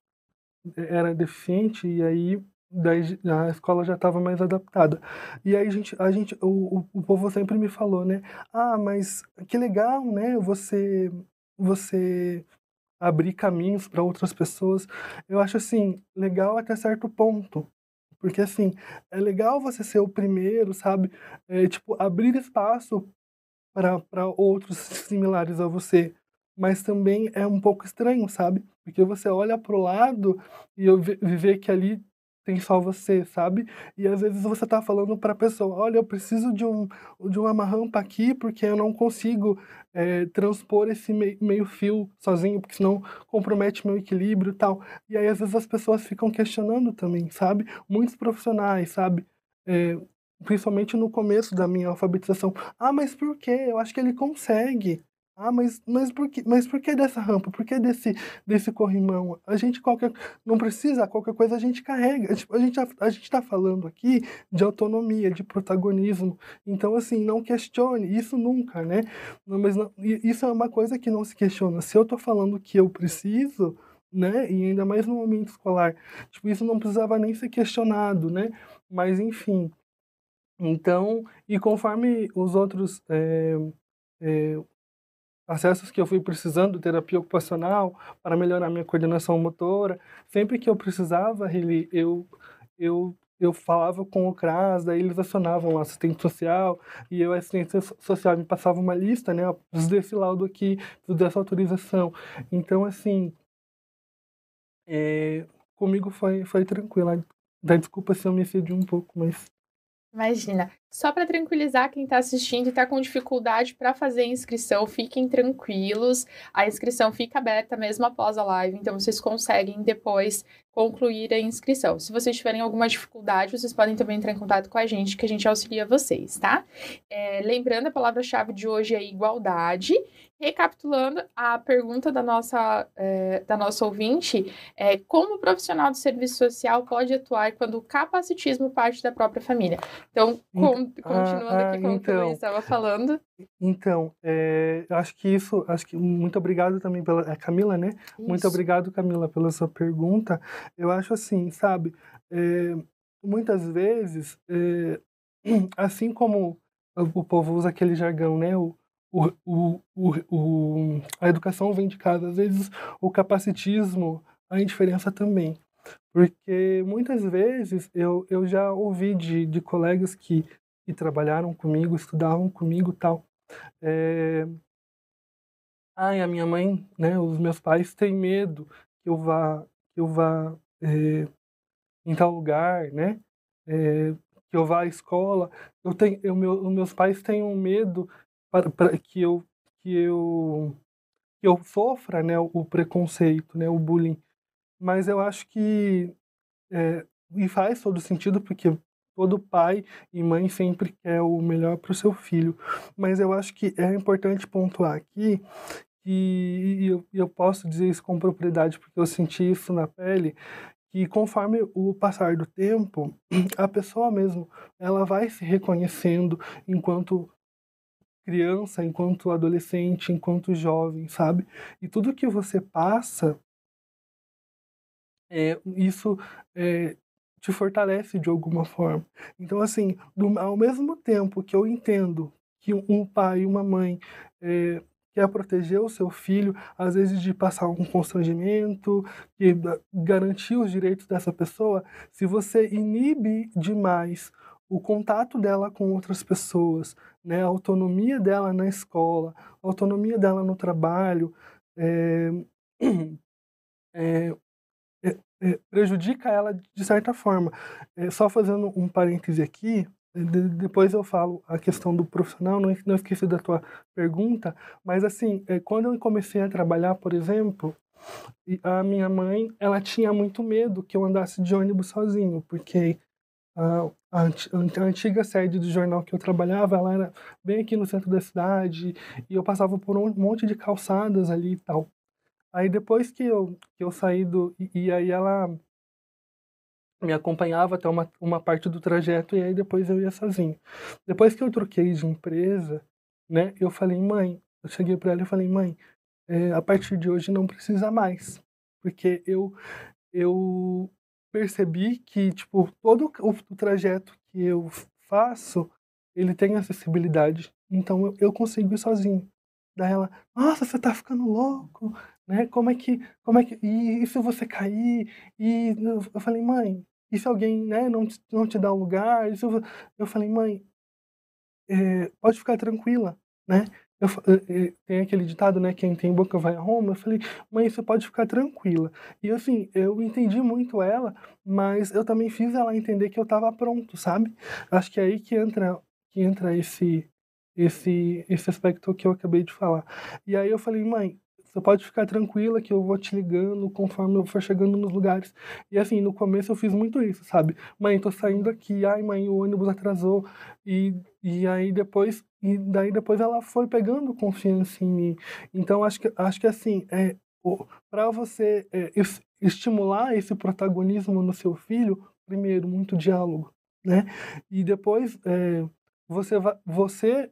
era deficiente, e aí daí a escola já estava mais adaptada. E aí a gente, a gente o, o, o povo sempre me falou, né? Ah, mas que legal, né? Você você abrir caminhos para outras pessoas. Eu acho assim, legal até certo ponto. Porque assim, é legal você ser o primeiro, sabe? É, tipo, abrir espaço para outros similares a você. Mas também é um pouco estranho, sabe? Porque você olha pro lado e eu vê que ali tem só você, sabe? E às vezes você tá falando para a pessoa, olha, eu preciso de um de uma rampa aqui porque eu não consigo é, transpor esse meio fio sozinho, porque senão compromete meu equilíbrio e tal. E aí às vezes as pessoas ficam questionando também, sabe? Muitos profissionais, sabe? É, principalmente no começo da minha alfabetização. Ah, mas por quê? Eu acho que ele consegue. Ah, mas, mas, por que, mas por que dessa rampa? Por que desse, desse corrimão? A gente qualquer, não precisa, qualquer coisa a gente carrega. A gente a gente está falando aqui de autonomia, de protagonismo. Então, assim, não questione, isso nunca, né? Mas não, isso é uma coisa que não se questiona. Se eu estou falando que eu preciso, né? E ainda mais no momento escolar, tipo, isso não precisava nem ser questionado, né? Mas, enfim. Então, e conforme os outros... É, é, acessos que eu fui precisando, terapia ocupacional, para melhorar minha coordenação motora. Sempre que eu precisava, ele, eu, eu, eu falava com o CRAS, daí eles acionavam o assistente social, e eu, assistente social, me passava uma lista, né, preciso desse laudo aqui, preciso dessa autorização. Então, assim, é, comigo foi, foi tranquilo. Dá desculpa se eu me excedi um pouco, mas Imagina. Só para tranquilizar quem está assistindo e está com dificuldade para fazer a inscrição, fiquem tranquilos. A inscrição fica aberta mesmo após a live, então vocês conseguem depois concluir a inscrição. Se vocês tiverem alguma dificuldade, vocês podem também entrar em contato com a gente, que a gente auxilia vocês, tá? É, lembrando, a palavra-chave de hoje é igualdade. Recapitulando, a pergunta da nossa, é, da nossa ouvinte é como o profissional do serviço social pode atuar quando o capacitismo parte da própria família? Então, com, continuando ah, aqui com então, o que o então. Estava falando. Então, é, acho que isso, acho que muito obrigado também pela é Camila, né? Isso. Muito obrigado, Camila, pela sua pergunta. Eu acho assim, sabe, é, muitas vezes, é, (clears throat) assim como o povo usa aquele jargão, né? O, o, o, o, a educação vem de casa, às vezes o capacitismo, a indiferença também. Porque muitas vezes eu, eu já ouvi de, de colegas que, que trabalharam comigo, estudavam comigo tal. É... Ai, a minha mãe, né, os meus pais têm medo que eu vá, que eu vá é, em tal lugar, né? É, que eu vá à escola. Eu tenho, eu, meu, meus pais têm um medo para, para que eu que eu que eu sofra, né, o preconceito, né, o bullying. Mas eu acho que é, e faz todo sentido porque todo pai e mãe sempre quer o melhor para o seu filho. Mas eu acho que é importante pontuar aqui e eu, eu posso dizer isso com propriedade porque eu senti isso na pele que conforme o passar do tempo (clears throat) a pessoa mesmo ela vai se reconhecendo enquanto criança, enquanto adolescente, enquanto jovem, sabe? E tudo que você passa, é, isso é, te fortalece de alguma forma. Então, assim, do, ao mesmo tempo que eu entendo que um pai e uma mãe é, quer proteger o seu filho, às vezes de passar um constrangimento, que garantir os direitos dessa pessoa, se você inibe demais o contato dela com outras pessoas, né, a autonomia dela na escola, a autonomia dela no trabalho, é, (clears throat) é, prejudica ela de certa forma. só fazendo um parêntese aqui, de, depois eu falo a questão do profissional, não, não esqueci da tua pergunta, mas assim, quando eu comecei a trabalhar, por exemplo, a minha mãe, ela tinha muito medo que eu andasse de ônibus sozinho, porque a, a, antiga sede do jornal que eu trabalhava, ela era bem aqui no centro da cidade, e eu passava por um monte de calçadas ali e tal. Aí depois que eu, que eu saí do. E, e aí ela me acompanhava até uma, uma parte do trajeto e aí depois eu ia sozinho. Depois que eu troquei de empresa, né, eu falei, mãe, eu cheguei para ela e falei, mãe, é, a partir de hoje não precisa mais, porque eu eu percebi que, tipo, todo o, o trajeto que eu faço, ele tem acessibilidade. Então eu, eu consigo ir sozinho. Daí ela, nossa, você tá ficando louco, né? Como é que, como é que, e, e se você cair? E eu falei, mãe, e se alguém, né, não te, não te dá um lugar? Eu, eu falei, mãe, é, pode ficar tranquila, né? Eu, eu, tem aquele ditado, né? Quem tem boca vai a Roma. Eu falei, mãe, você pode ficar tranquila. E assim, eu entendi muito ela, mas eu também fiz ela entender que eu estava pronto, sabe? Acho que é aí que entra, que entra esse, esse, esse aspecto que eu acabei de falar. E aí eu falei, mãe, você pode ficar tranquila que eu vou te ligando conforme eu for chegando nos lugares. E assim, no começo eu fiz muito isso, sabe? Mãe, tô saindo aqui, ai mãe, o ônibus atrasou. E, e aí depois, e daí depois ela foi pegando confiança em mim. Então acho que, acho que assim, é, para você é, estimular esse protagonismo no seu filho, primeiro, muito diálogo, né? E depois é, você, você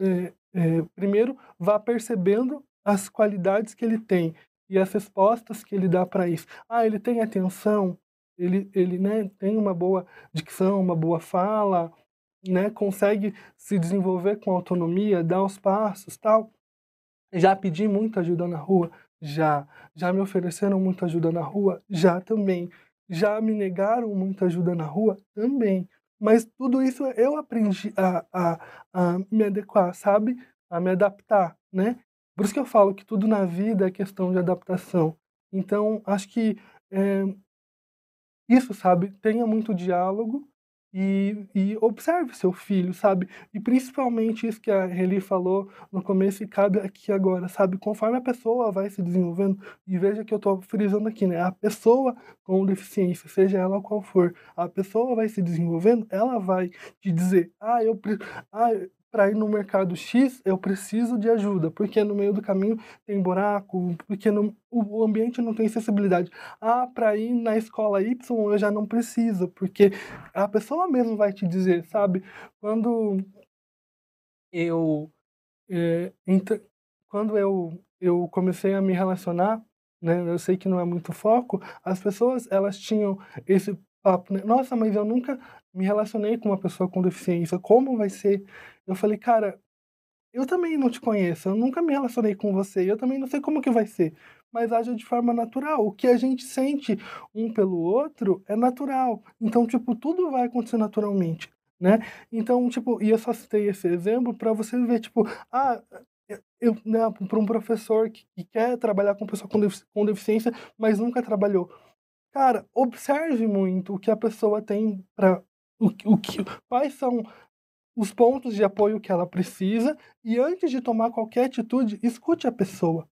é, é, primeiro vá percebendo as qualidades que ele tem e as respostas que ele dá para isso. Ah, ele tem atenção, ele, ele né, tem uma boa dicção, uma boa fala, né, consegue se desenvolver com autonomia, dar os passos, tal. Já pedi muita ajuda na rua, já. Já me ofereceram muita ajuda na rua, já também. Já me negaram muita ajuda na rua, também. Mas tudo isso eu aprendi a, a, a me adequar, sabe? A me adaptar, né? Por isso que eu falo que tudo na vida é questão de adaptação. Então, acho que é, isso, sabe, tenha muito diálogo e, e observe seu filho, sabe? E principalmente isso que a Reli falou no começo e cabe aqui agora, sabe? Conforme a pessoa vai se desenvolvendo, e veja que eu estou frisando aqui, né? A pessoa com deficiência, seja ela qual for, a pessoa vai se desenvolvendo, ela vai te dizer, ah, eu, ah, para ir no mercado X, eu preciso de ajuda, porque no meio do caminho tem buraco, porque no, o ambiente não tem acessibilidade. Ah, para ir na escola Y eu já não preciso, porque a pessoa mesmo vai te dizer, sabe? Quando eu é, quando eu, eu comecei a me relacionar, né, eu sei que não é muito foco, as pessoas elas tinham esse papo, né? Nossa, mas eu nunca me relacionei com uma pessoa com deficiência, como vai ser? Eu falei, cara, eu também não te conheço, eu nunca me relacionei com você, eu também não sei como que vai ser, mas haja de forma natural. O que a gente sente um pelo outro é natural. Então, tipo, tudo vai acontecer naturalmente, né? Então, tipo, e eu só citei esse exemplo para você ver, tipo, ah, eu, né, para um professor que, que, quer trabalhar com pessoa com, defici com deficiência, mas nunca trabalhou. Cara, observe muito o que a pessoa tem para o, o que, quais são os pontos de apoio que ela precisa e antes de tomar qualquer atitude, escute a pessoa.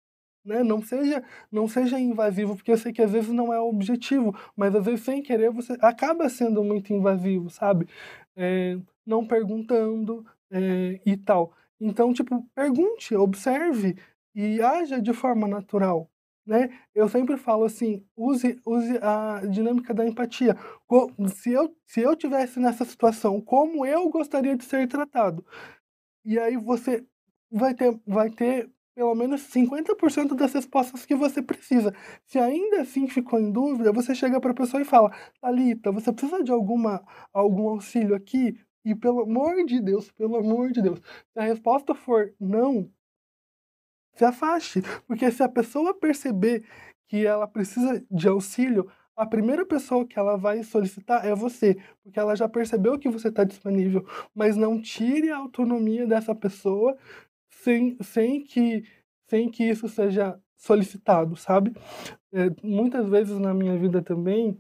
Né? Não seja não seja invasivo, porque eu sei que às vezes não é o objetivo, mas às vezes sem querer você acaba sendo muito invasivo, sabe? É, não perguntando é, e tal. Então, tipo, pergunte, observe e haja de forma natural né? Eu sempre falo assim, use, use a dinâmica da empatia. Se eu, se eu tivesse nessa situação, como eu gostaria de ser tratado? E aí você vai ter, vai ter pelo menos 50% das respostas que você precisa. Se ainda assim ficou em dúvida, você chega para a pessoa e fala: Thalita, você precisa de alguma, algum auxílio aqui? E pelo amor de Deus, pelo amor de Deus, se a resposta for não, se afaste. Porque se a pessoa perceber que ela precisa de auxílio, a primeira pessoa que ela vai solicitar é você, porque ela já percebeu que você está disponível. Mas não tire a autonomia dessa pessoa sem, sem, que, sem que isso seja solicitado, sabe? É, muitas vezes na minha vida também,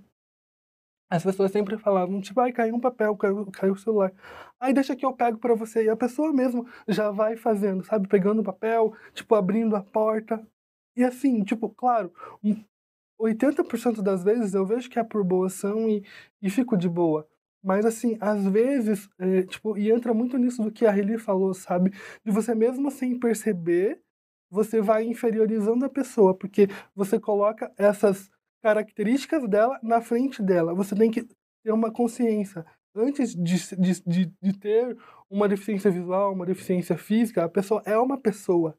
as pessoas sempre falavam, tipo, ai, caiu um papel, caiu, caiu o celular. Aí deixa que eu pego para você. E a pessoa mesmo já vai fazendo, sabe? Pegando o papel, tipo, abrindo a porta. E assim, tipo, claro, 80% das vezes eu vejo que é por boa ação e, e fico de boa. Mas assim, às vezes, é, tipo, e entra muito nisso do que a Rili falou, sabe? De você mesmo sem perceber, você vai inferiorizando a pessoa, porque você coloca essas características dela na frente dela. Você tem que ter uma consciência. Antes de, de, de, de ter uma deficiência visual, uma deficiência física, a pessoa é uma pessoa.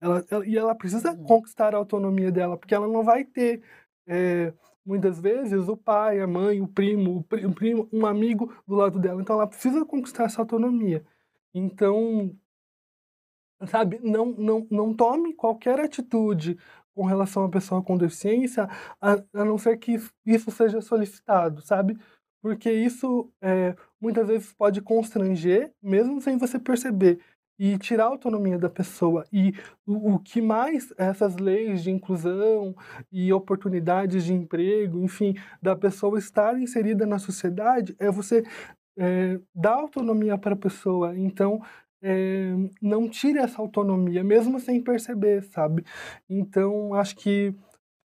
Ela, ela, e ela precisa uhum. conquistar a autonomia dela, porque ela não vai ter, é, muitas vezes, o pai, a mãe, o primo, o primo, um amigo do lado dela. Então ela precisa conquistar essa autonomia. Então, sabe, não, não, não tome qualquer atitude com relação à pessoa com deficiência, a, a não ser que isso seja solicitado, sabe? Porque isso é, muitas vezes pode constranger, mesmo sem você perceber, e tirar a autonomia da pessoa. E o, o, que mais essas leis de inclusão e oportunidades de emprego, enfim, da pessoa estar inserida na sociedade, é você é, autonomia para a pessoa. Então, é, não tire essa autonomia, mesmo sem perceber, sabe? Então, acho que.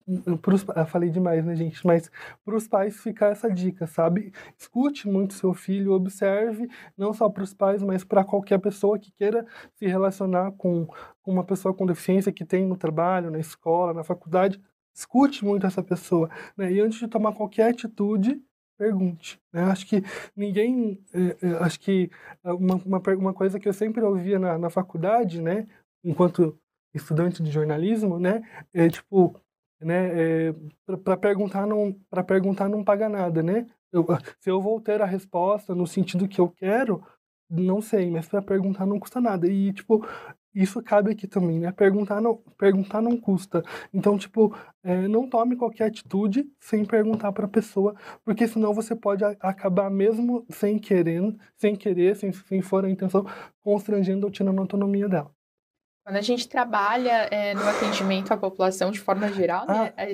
Hum, pros, eu falei demais, né, gente? Mas para os pais ficar essa dica, sabe? Escute muito seu filho, observe, não só para os pais, mas para qualquer pessoa que queira se relacionar com, com uma pessoa com deficiência que tem no trabalho, na escola, na faculdade. Escute muito essa pessoa. Né? E antes de tomar qualquer atitude, pergunte. Né? Acho que ninguém. É, é, acho que uma, uma, uma, coisa que eu sempre ouvia na, na faculdade, né, enquanto estudante de jornalismo, né, é tipo, né, é, para perguntar não para perguntar não paga nada, né? Eu, se eu vou ter a resposta no sentido que eu quero, não sei, mas para perguntar não custa nada. E tipo, isso cabe aqui também, né? Perguntar não, perguntar não custa. Então, tipo, é, não tome qualquer atitude sem perguntar para a pessoa, porque senão você pode acabar mesmo sem querer, sem querer, sem, sem for a intenção, constrangendo ou tirando a autonomia dela. Quando a gente trabalha é, no atendimento à população de forma geral, né, ah.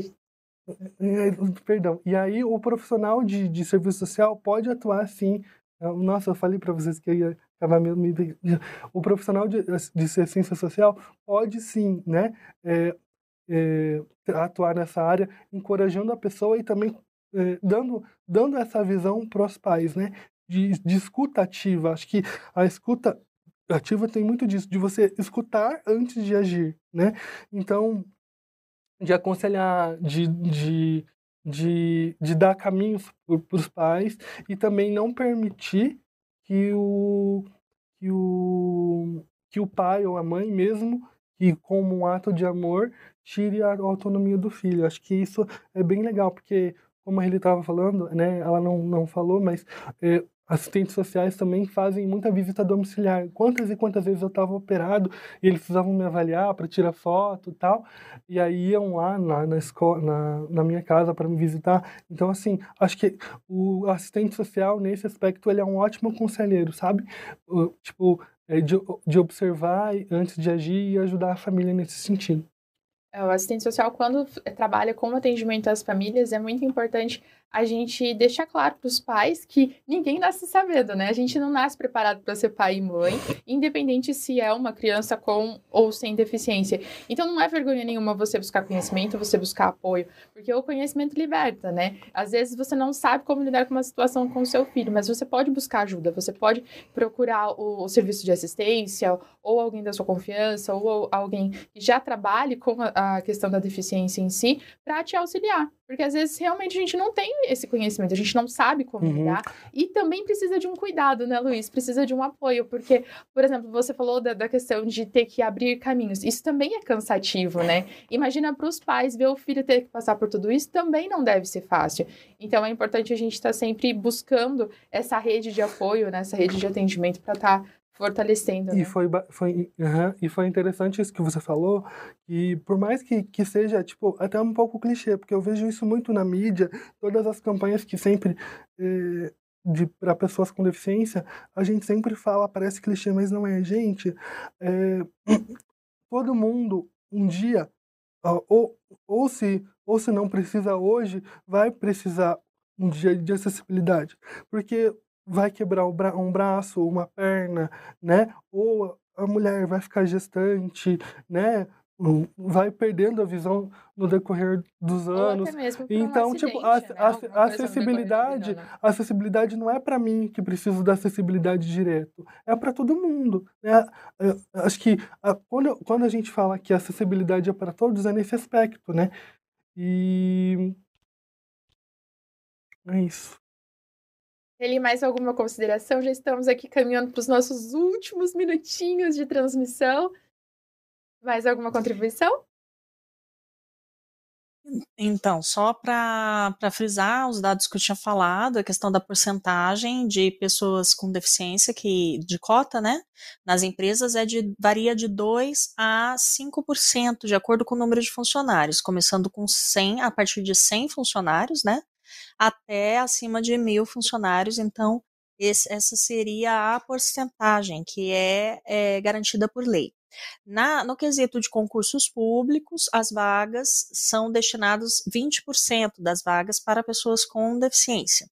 é, perdão. E aí o profissional de, de serviço social pode atuar sim. Nossa, eu falei para vocês que eu ia acabar me, me, o profissional de, de assistência social pode sim, né, é, é, atuar nessa área, encorajando a pessoa e também é, dando, dando essa visão para os pais, né, de, de escuta ativa. Acho que a escuta ativa tem muito disso, de você escutar antes de agir, né? Então, de aconselhar, de, de, de, de dar caminhos para os pais e também não permitir que o, que o, que o pai ou a mãe mesmo, que como um ato de amor, tire a autonomia do filho. Acho que isso é bem legal, porque como ele estava falando, né, ela não, não falou, mas é, assistentes sociais também fazem muita visita domiciliar. Quantas e quantas vezes eu estava operado e eles precisavam me avaliar para tirar foto e tal, e aí iam lá na, na, escola, na, na minha casa para me visitar. Então, assim, acho que o assistente social, nesse aspecto, ele é um ótimo conselheiro, sabe? Tipo, é de, de observar antes de agir e ajudar a família nesse sentido. É, o assistente social, quando trabalha com atendimento às famílias, é muito importante a gente deixar claro para os pais que ninguém nasce sabendo, né? A gente não nasce preparado para ser pai e mãe, independente se é uma criança com ou sem deficiência. Então não é vergonha nenhuma você buscar conhecimento, você buscar apoio, porque o conhecimento liberta, né? Às vezes você não sabe como lidar com uma situação com o seu filho, mas você pode buscar ajuda, você pode procurar o, o serviço de assistência, ou alguém da sua confiança, ou alguém que já trabalhe com a, a questão da deficiência em si, para te auxiliar. Porque às vezes realmente a gente não tem esse conhecimento, a gente não sabe como uhum. lidar. E também precisa de um cuidado, né, Luiz? Precisa de um apoio. Porque, por exemplo, você falou da, da questão de ter que abrir caminhos. Isso também é cansativo, né? Imagina para os pais ver o filho ter que passar por tudo isso, também não deve ser fácil. Então é importante a gente estar tá sempre buscando essa rede de apoio, né, essa rede de atendimento para estar tá fortalecendo. Né? E foi, foi, uhum, e foi interessante isso que você falou, e por mais que, que seja, tipo, até um pouco clichê, porque eu vejo isso muito na mídia, todas as campanhas que sempre. Eh, para pessoas com deficiência, a gente sempre fala, parece clichê, mas não é. Gente, é, (clears throat) todo mundo, um dia, ou, ou, se, ou se não precisa hoje, vai precisar um dia de acessibilidade. Porque vai quebrar bra um braço, uma perna, né? Ou a mulher vai ficar gestante, né? vai perdendo a visão no decorrer dos anos. então, um tipo, a, né? a, a acessibilidade, a acessibilidade não é para mim que preciso da acessibilidade direto, é para todo mundo. Né? Acho que a, quando, quando a gente fala que a acessibilidade é para todos, é nesse aspecto, né? E é isso. Ele mais alguma consideração? Já estamos aqui caminhando para os nossos últimos minutinhos de transmissão. Mais alguma contribuição? Então, só para frisar os dados que eu tinha falado, a questão da porcentagem de pessoas com deficiência que de cota, né, nas empresas é de varia de 2 a 5%, de acordo com o número de funcionários, começando com 100 a partir de 100 funcionários, né, até acima de mil funcionários. Então, esse, essa seria a porcentagem que é, é garantida por lei. Na, no quesito de concursos públicos, as vagas são destinadas 20% das vagas para pessoas com deficiência.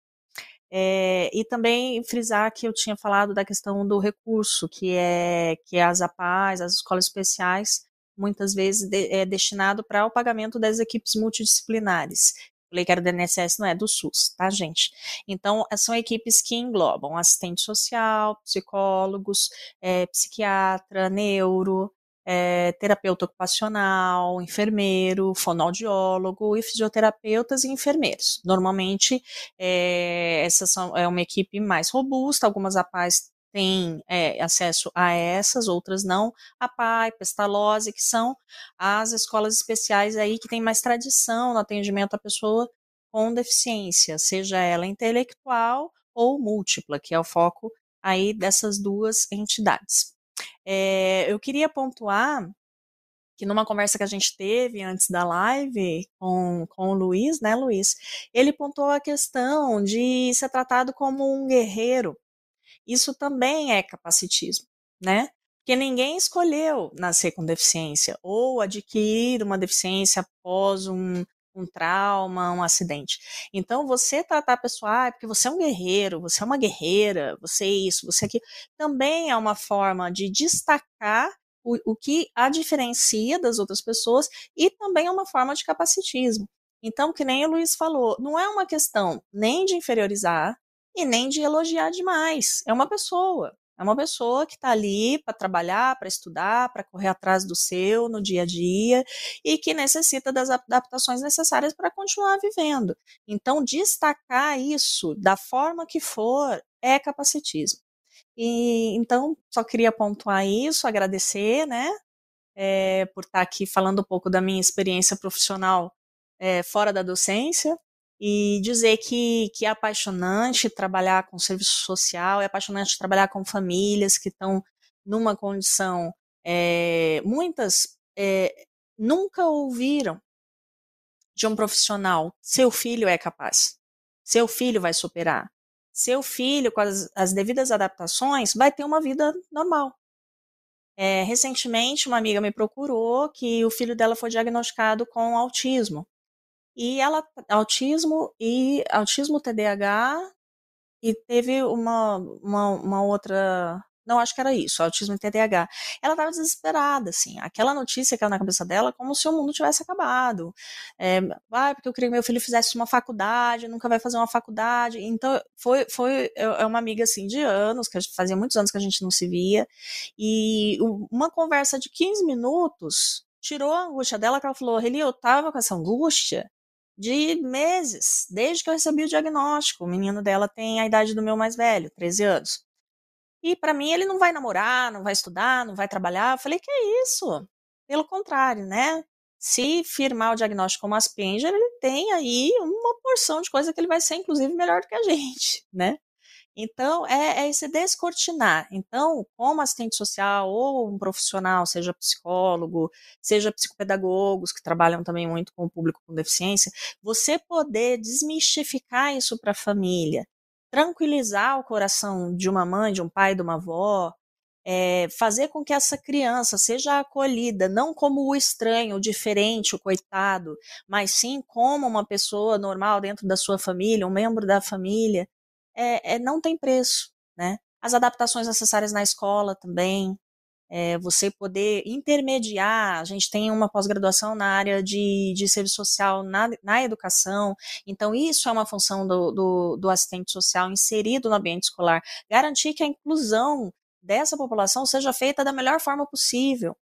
É, e também frisar que eu tinha falado da questão do recurso, que é que as APAs, as escolas especiais, muitas vezes de, é destinado para o pagamento das equipes multidisciplinares. Falei que era do INSS, não é do SUS, tá, gente? Então, eh, são equipes que englobam assistente social, psicólogos, é, psiquiatra, neuro, é, terapeuta ocupacional, enfermeiro, fonoaudiólogo e fisioterapeutas e enfermeiros. Normalmente, é, essa são, é uma equipe mais robusta, algumas APAs têm é, acesso a essas, outras não, a PAI, Pestalozzi, que são as escolas especiais aí que têm mais tradição no atendimento à pessoa com deficiência, seja ela intelectual ou múltipla, que é o foco aí dessas duas entidades. É, eu queria pontuar que numa conversa que a gente teve antes da live com, com o Luiz, né, Luiz, ele pontuou a questão de ser tratado como um guerreiro isso também é capacitismo, né? Porque ninguém escolheu nascer com deficiência ou adquirir uma deficiência após um, um trauma, um acidente. Então, você tratar a pessoa, ah, porque você é um guerreiro, você é uma guerreira, você é isso, você é aquilo, também é uma forma de destacar o, o que a diferencia das outras pessoas e também é uma forma de capacitismo. Então, que nem o Luiz falou, não é uma questão nem de inferiorizar e nem de elogiar demais. É uma pessoa. É uma pessoa que está ali para trabalhar, para estudar, para correr atrás do seu no dia a dia e que necessita das adaptações necessárias para continuar vivendo. Então, destacar isso da forma que for é capacitismo. E então, só queria pontuar isso, agradecer, né, é, por estar tá aqui falando um pouco da minha experiência profissional é, fora da docência e dizer que, que é apaixonante trabalhar com serviço social, é apaixonante trabalhar com famílias que estão numa condição, é, muitas nunca ouviram de um profissional, seu filho é capaz, seu filho vai superar, seu filho, com as, as devidas adaptações, vai ter uma vida normal. É, recentemente, uma amiga me procurou que o filho dela foi diagnosticado com autismo. E ela, autismo e autismo TDAH, e teve uma, uma, uma outra não, acho que era isso, autismo e TDAH. Ela estava desesperada, assim. Aquela notícia que era na cabeça dela, como se o mundo tivesse acabado. É, ah, porque eu queria que meu filho fizesse uma faculdade, nunca vai fazer uma faculdade. Então, foi, foi é, é uma amiga, assim, de anos, que fazia muitos anos que a gente não se via. E uma conversa de 15 minutos tirou a angústia dela, que ela falou, Reli, eu tava com essa angústia de meses, desde que eu recebi o diagnóstico. O menino dela tem a idade do meu mais velho, 13 anos. E para mim ele não vai namorar, não vai estudar, não vai trabalhar. Eu falei, que é isso? Pelo contrário, né? Se firmar o diagnóstico como Asperger, ele tem aí uma porção de coisa que ele vai ser, inclusive, melhor do que a gente, (laughs) né? Então, é, é esse descortinar. Então, como assistente social ou um profissional, seja psicólogo, seja psicopedagogos, que trabalham também muito com o público com deficiência, você poder desmistificar isso para a família, tranquilizar o coração de uma mãe, de um pai, de uma avó, é, fazer com que essa criança seja acolhida, não como o estranho, o diferente, o coitado, mas sim como uma pessoa normal dentro da sua família, um membro da família, é, é não tem preço, né? As adaptações necessárias na escola também, é, você poder intermediar. A gente tem uma pós-graduação na área de, de serviço social na, na educação, então isso é uma função do, do, do assistente social inserido no ambiente escolar. Garantir que a inclusão dessa população seja feita da melhor forma possível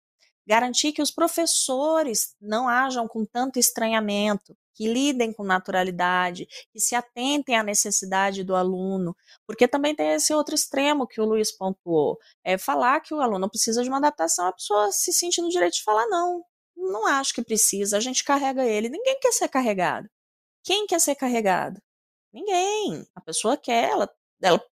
garantir que os professores não hajam com tanto estranhamento, que lidem com naturalidade, que se atentem à necessidade do aluno, porque também tem esse outro extremo que o Luiz pontuou, é falar que o aluno precisa de uma adaptação, a pessoa se sente no direito de falar não, não acho que precisa, a gente carrega ele, ninguém quer ser carregado. Quem quer ser carregado? Ninguém. A pessoa quer, ela, ela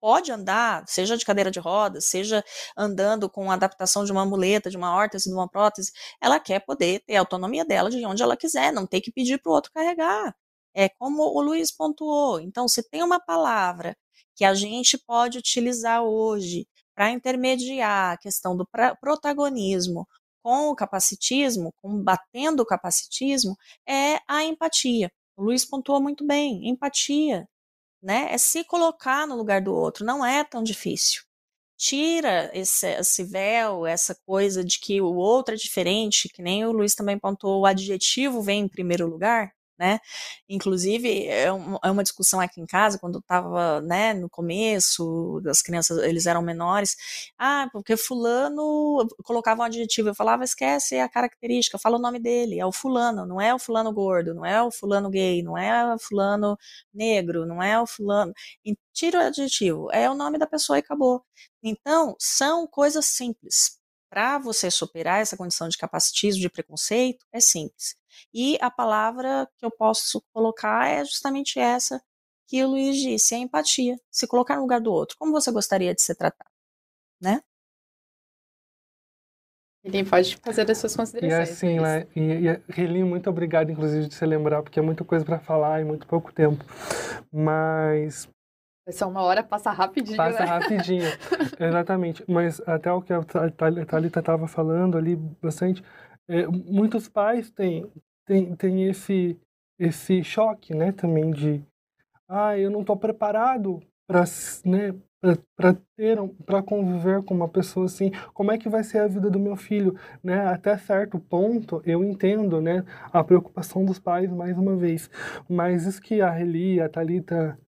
pode andar, seja de cadeira de rodas, seja andando com adaptação de uma muleta, de uma órtese, de uma prótese, ela quer poder ter a autonomia dela de onde ela quiser, não ter que pedir para o outro carregar. É como o Luiz pontuou. Então, se tem uma palavra que a gente pode utilizar hoje para intermediar a questão do protagonismo com o capacitismo, combatendo o capacitismo, é a empatia. O Luiz pontuou muito bem, empatia né? É se colocar no lugar do outro, não é tão difícil. Tira esse, esse véu, essa coisa de que o outro é diferente, que nem o Luiz também pontuou, o adjetivo vem em primeiro lugar, né? Inclusive, é, é uma discussão aqui em casa, quando estava né, no começo, as crianças, eles eram menores, ah, porque fulano colocava um adjetivo, eu falava, esquece a característica, fala o nome dele, é o fulano, não é o fulano gordo, não é o fulano gay, não é o fulano negro, não é o fulano, tira o adjetivo, é o nome da pessoa e acabou. Então, são coisas simples. Para você superar essa condição de capacitismo, de preconceito, é simples e a palavra que eu posso colocar é justamente essa que o Luiz disse, é empatia, se colocar no lugar do outro. Como você gostaria de ser tratado, né? Ele pode fazer as suas considerações. E assim, né? E, e, muito obrigado, inclusive, de se lembrar, porque é muita coisa para falar e muito pouco tempo. Mas essa uma hora passa rapidinho. Passa né? rapidinho, (laughs) exatamente. Mas até o que a Thalita estava falando ali bastante, é, muitos pais têm tem, tem esse, esse choque, né, também de, ah, eu não estou preparado para né, para ter para conviver com uma pessoa assim como é que vai ser a vida do meu filho? Né até certo ponto eu entendo né a preocupação dos pais mais uma vez mas isso que a Reli a Talita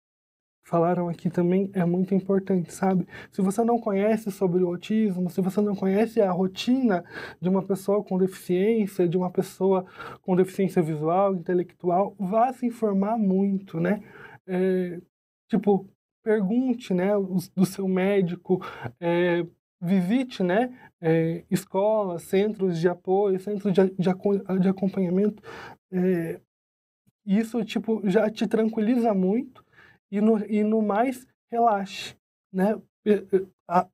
falaram aqui também é muito importante, sabe? Se você não conhece sobre o autismo, se você não conhece a rotina de uma pessoa com deficiência, de uma pessoa com deficiência visual, intelectual, vá se informar muito, né? É, tipo, pergunte, né, do seu médico, é, visite, né, é, escolas, centros de apoio, centros de, de, de acompanhamento. É, isso, tipo, já te tranquiliza muito e no, e no mais, relaxe, né?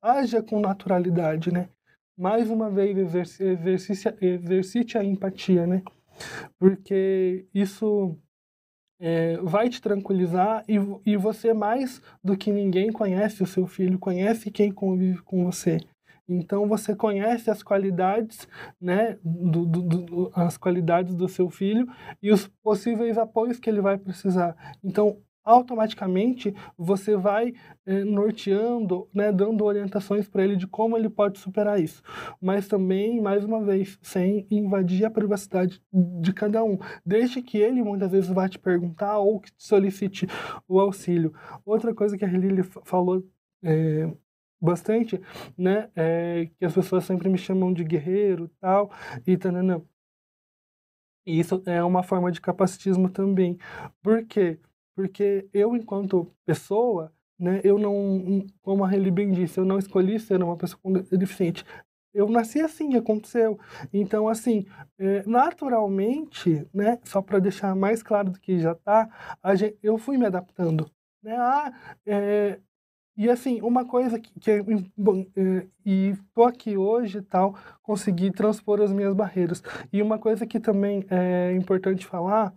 Haja com naturalidade, né? Mais uma vez, exercite, exercite a empatia, né? Porque isso é, vai te tranquilizar e, e você, mais do que ninguém, conhece o seu filho, conhece quem convive com você. Então você conhece as qualidades, né, do, do, do, as qualidades do seu filho e os possíveis apoios que ele vai precisar. Então automaticamente você vai eh, norteando, né, dando orientações para ele de como ele pode superar isso. Mas também, mais uma vez, sem invadir a privacidade de cada um, desde que ele muitas vezes vá te perguntar ou que solicite o auxílio. Outra coisa que a Lili falou é, bastante, né, é que as pessoas sempre me chamam de guerreiro, tal, e tanana. E isso é uma forma de capacitismo também. Por quê? porque eu, enquanto pessoa, né, eu não, como a Reli bem disse, eu não escolhi ser uma pessoa deficiente. Eu nasci assim, aconteceu. Então, assim, é, naturalmente, né, só para deixar mais claro do que já está, eu fui me adaptando. Né? Ah, é, e assim, uma coisa que, que é, bom, é, e tô aqui hoje tal, consegui transpor as minhas barreiras. E uma coisa que também é importante falar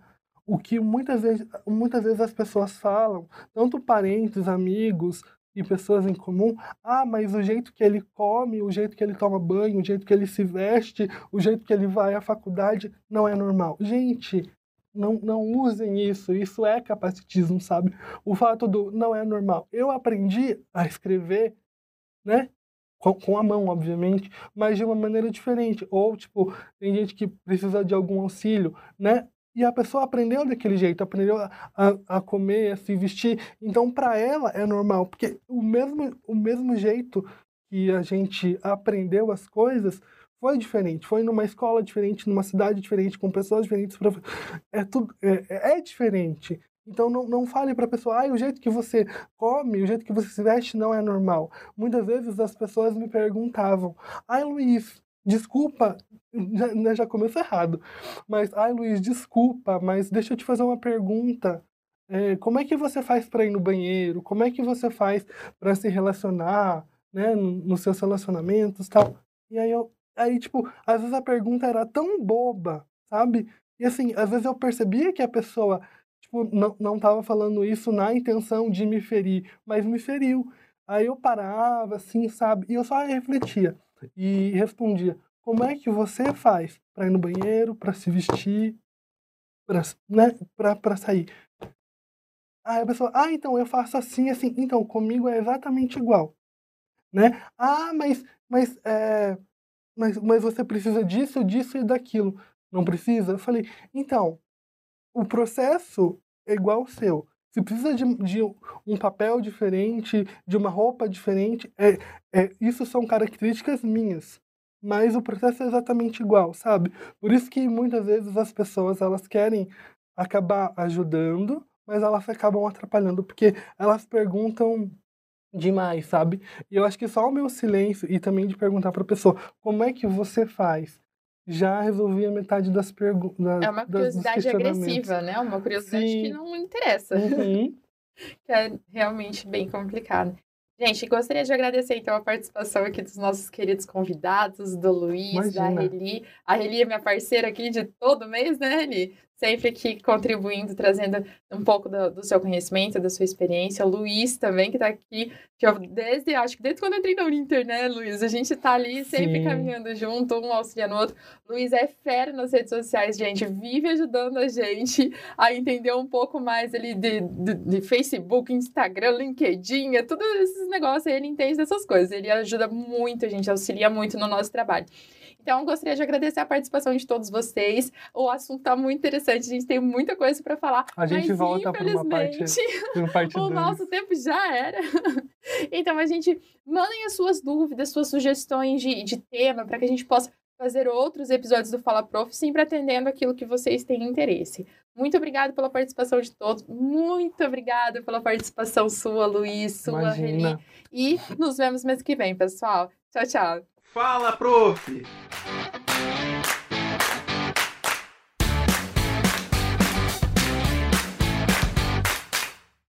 o que muitas vezes, muitas vezes as pessoas falam, tanto parentes, amigos e pessoas em comum, ah, mas o jeito que ele come, o jeito que ele toma banho, o jeito que ele se veste, o jeito que ele vai à faculdade não é normal. Gente, não, não usem isso, isso é capacitismo, sabe? O fato do não é normal. Eu aprendi a escrever, né? Com, com a mão, obviamente, mas de uma maneira diferente. Ou, tipo, tem gente que precisa de algum auxílio, né? E a pessoa aprendeu daquele jeito, aprendeu a, a, a comer, a se vestir. Então, para ela é normal, porque o mesmo, o mesmo jeito que a gente aprendeu as coisas foi diferente. Foi numa escola diferente, numa cidade diferente, com pessoas diferentes. É, tudo, é, é diferente. Então não, não fale para a pessoa, ah, o jeito que você come, o jeito que você se veste não é normal. Muitas vezes as pessoas me perguntavam, ai Luiz, desculpa, já, né, já começou errado. Mas, ai Luiz, desculpa, mas deixa eu te fazer uma pergunta. É, como é que você faz para ir no banheiro? Como é que você faz para se relacionar, né, nos seus relacionamentos, tal? E aí eu, aí tipo, às vezes a pergunta era tão boba, sabe? E assim, às vezes eu percebia que a pessoa, tipo, não, não tava falando isso na intenção de me ferir, mas me feriu. Aí eu parava, assim, sabe? E eu só refletia e respondia: como é que você faz para ir no banheiro, para se vestir, para né, sair? Aí a pessoa, ah, então eu faço assim, assim. Então, comigo é exatamente igual. Né? Ah, mas, mas, é, mas, mas você precisa disso, disso e daquilo. Não precisa? Eu falei, então, o processo é igual ao seu. Se precisa de, de, um papel diferente, de uma roupa diferente, é, é, isso são características minhas. Mas o processo é exatamente igual, sabe? Por isso que muitas vezes as pessoas elas querem acabar ajudando, mas elas acabam atrapalhando, porque elas perguntam demais, sabe? E eu acho que só o meu silêncio e também de perguntar para a pessoa como é que você faz, já resolvia metade das perguntas. É uma curiosidade agressiva, né? Uma curiosidade Sim. que não interessa. Uhum. (laughs) que é realmente bem complicado. Gente, gostaria de agradecer então a participação aqui dos nossos queridos convidados, do Luiz, Imagina. da Reli. A Reli é minha parceira aqui de todo mês, né, Reli? Sempre aqui contribuindo, trazendo um pouco do, do, seu conhecimento, da sua experiência. O Luiz também, que está aqui, que eu, desde, acho que desde quando eu entrei na Uninter, né, Luiz? A gente está ali sempre Sim. caminhando junto, um auxiliando o outro. Luiz é fera nas redes sociais, gente, vive ajudando a gente a entender um pouco mais ali de, de, de Facebook, Instagram, LinkedIn, é todos esses negócios, ele entende dessas coisas. Ele ajuda muito a gente, auxilia muito no nosso trabalho. Então, gostaria de agradecer a participação de todos vocês. O assunto está muito interessante, a gente tem muita coisa para falar. A gente mas, volta para uma parte, (laughs) uma parte O nosso tempo já era. então, a gente mandem as suas dúvidas, suas sugestões de, de tema para que a gente possa fazer outros episódios do Fala Prof, sempre atendendo aquilo que vocês têm interesse. Muito obrigada pela participação de todos. Muito obrigada pela participação sua, Luiz, sua, Reni. E nos vemos mês que vem, pessoal. Tchau, tchau. Fala, prof!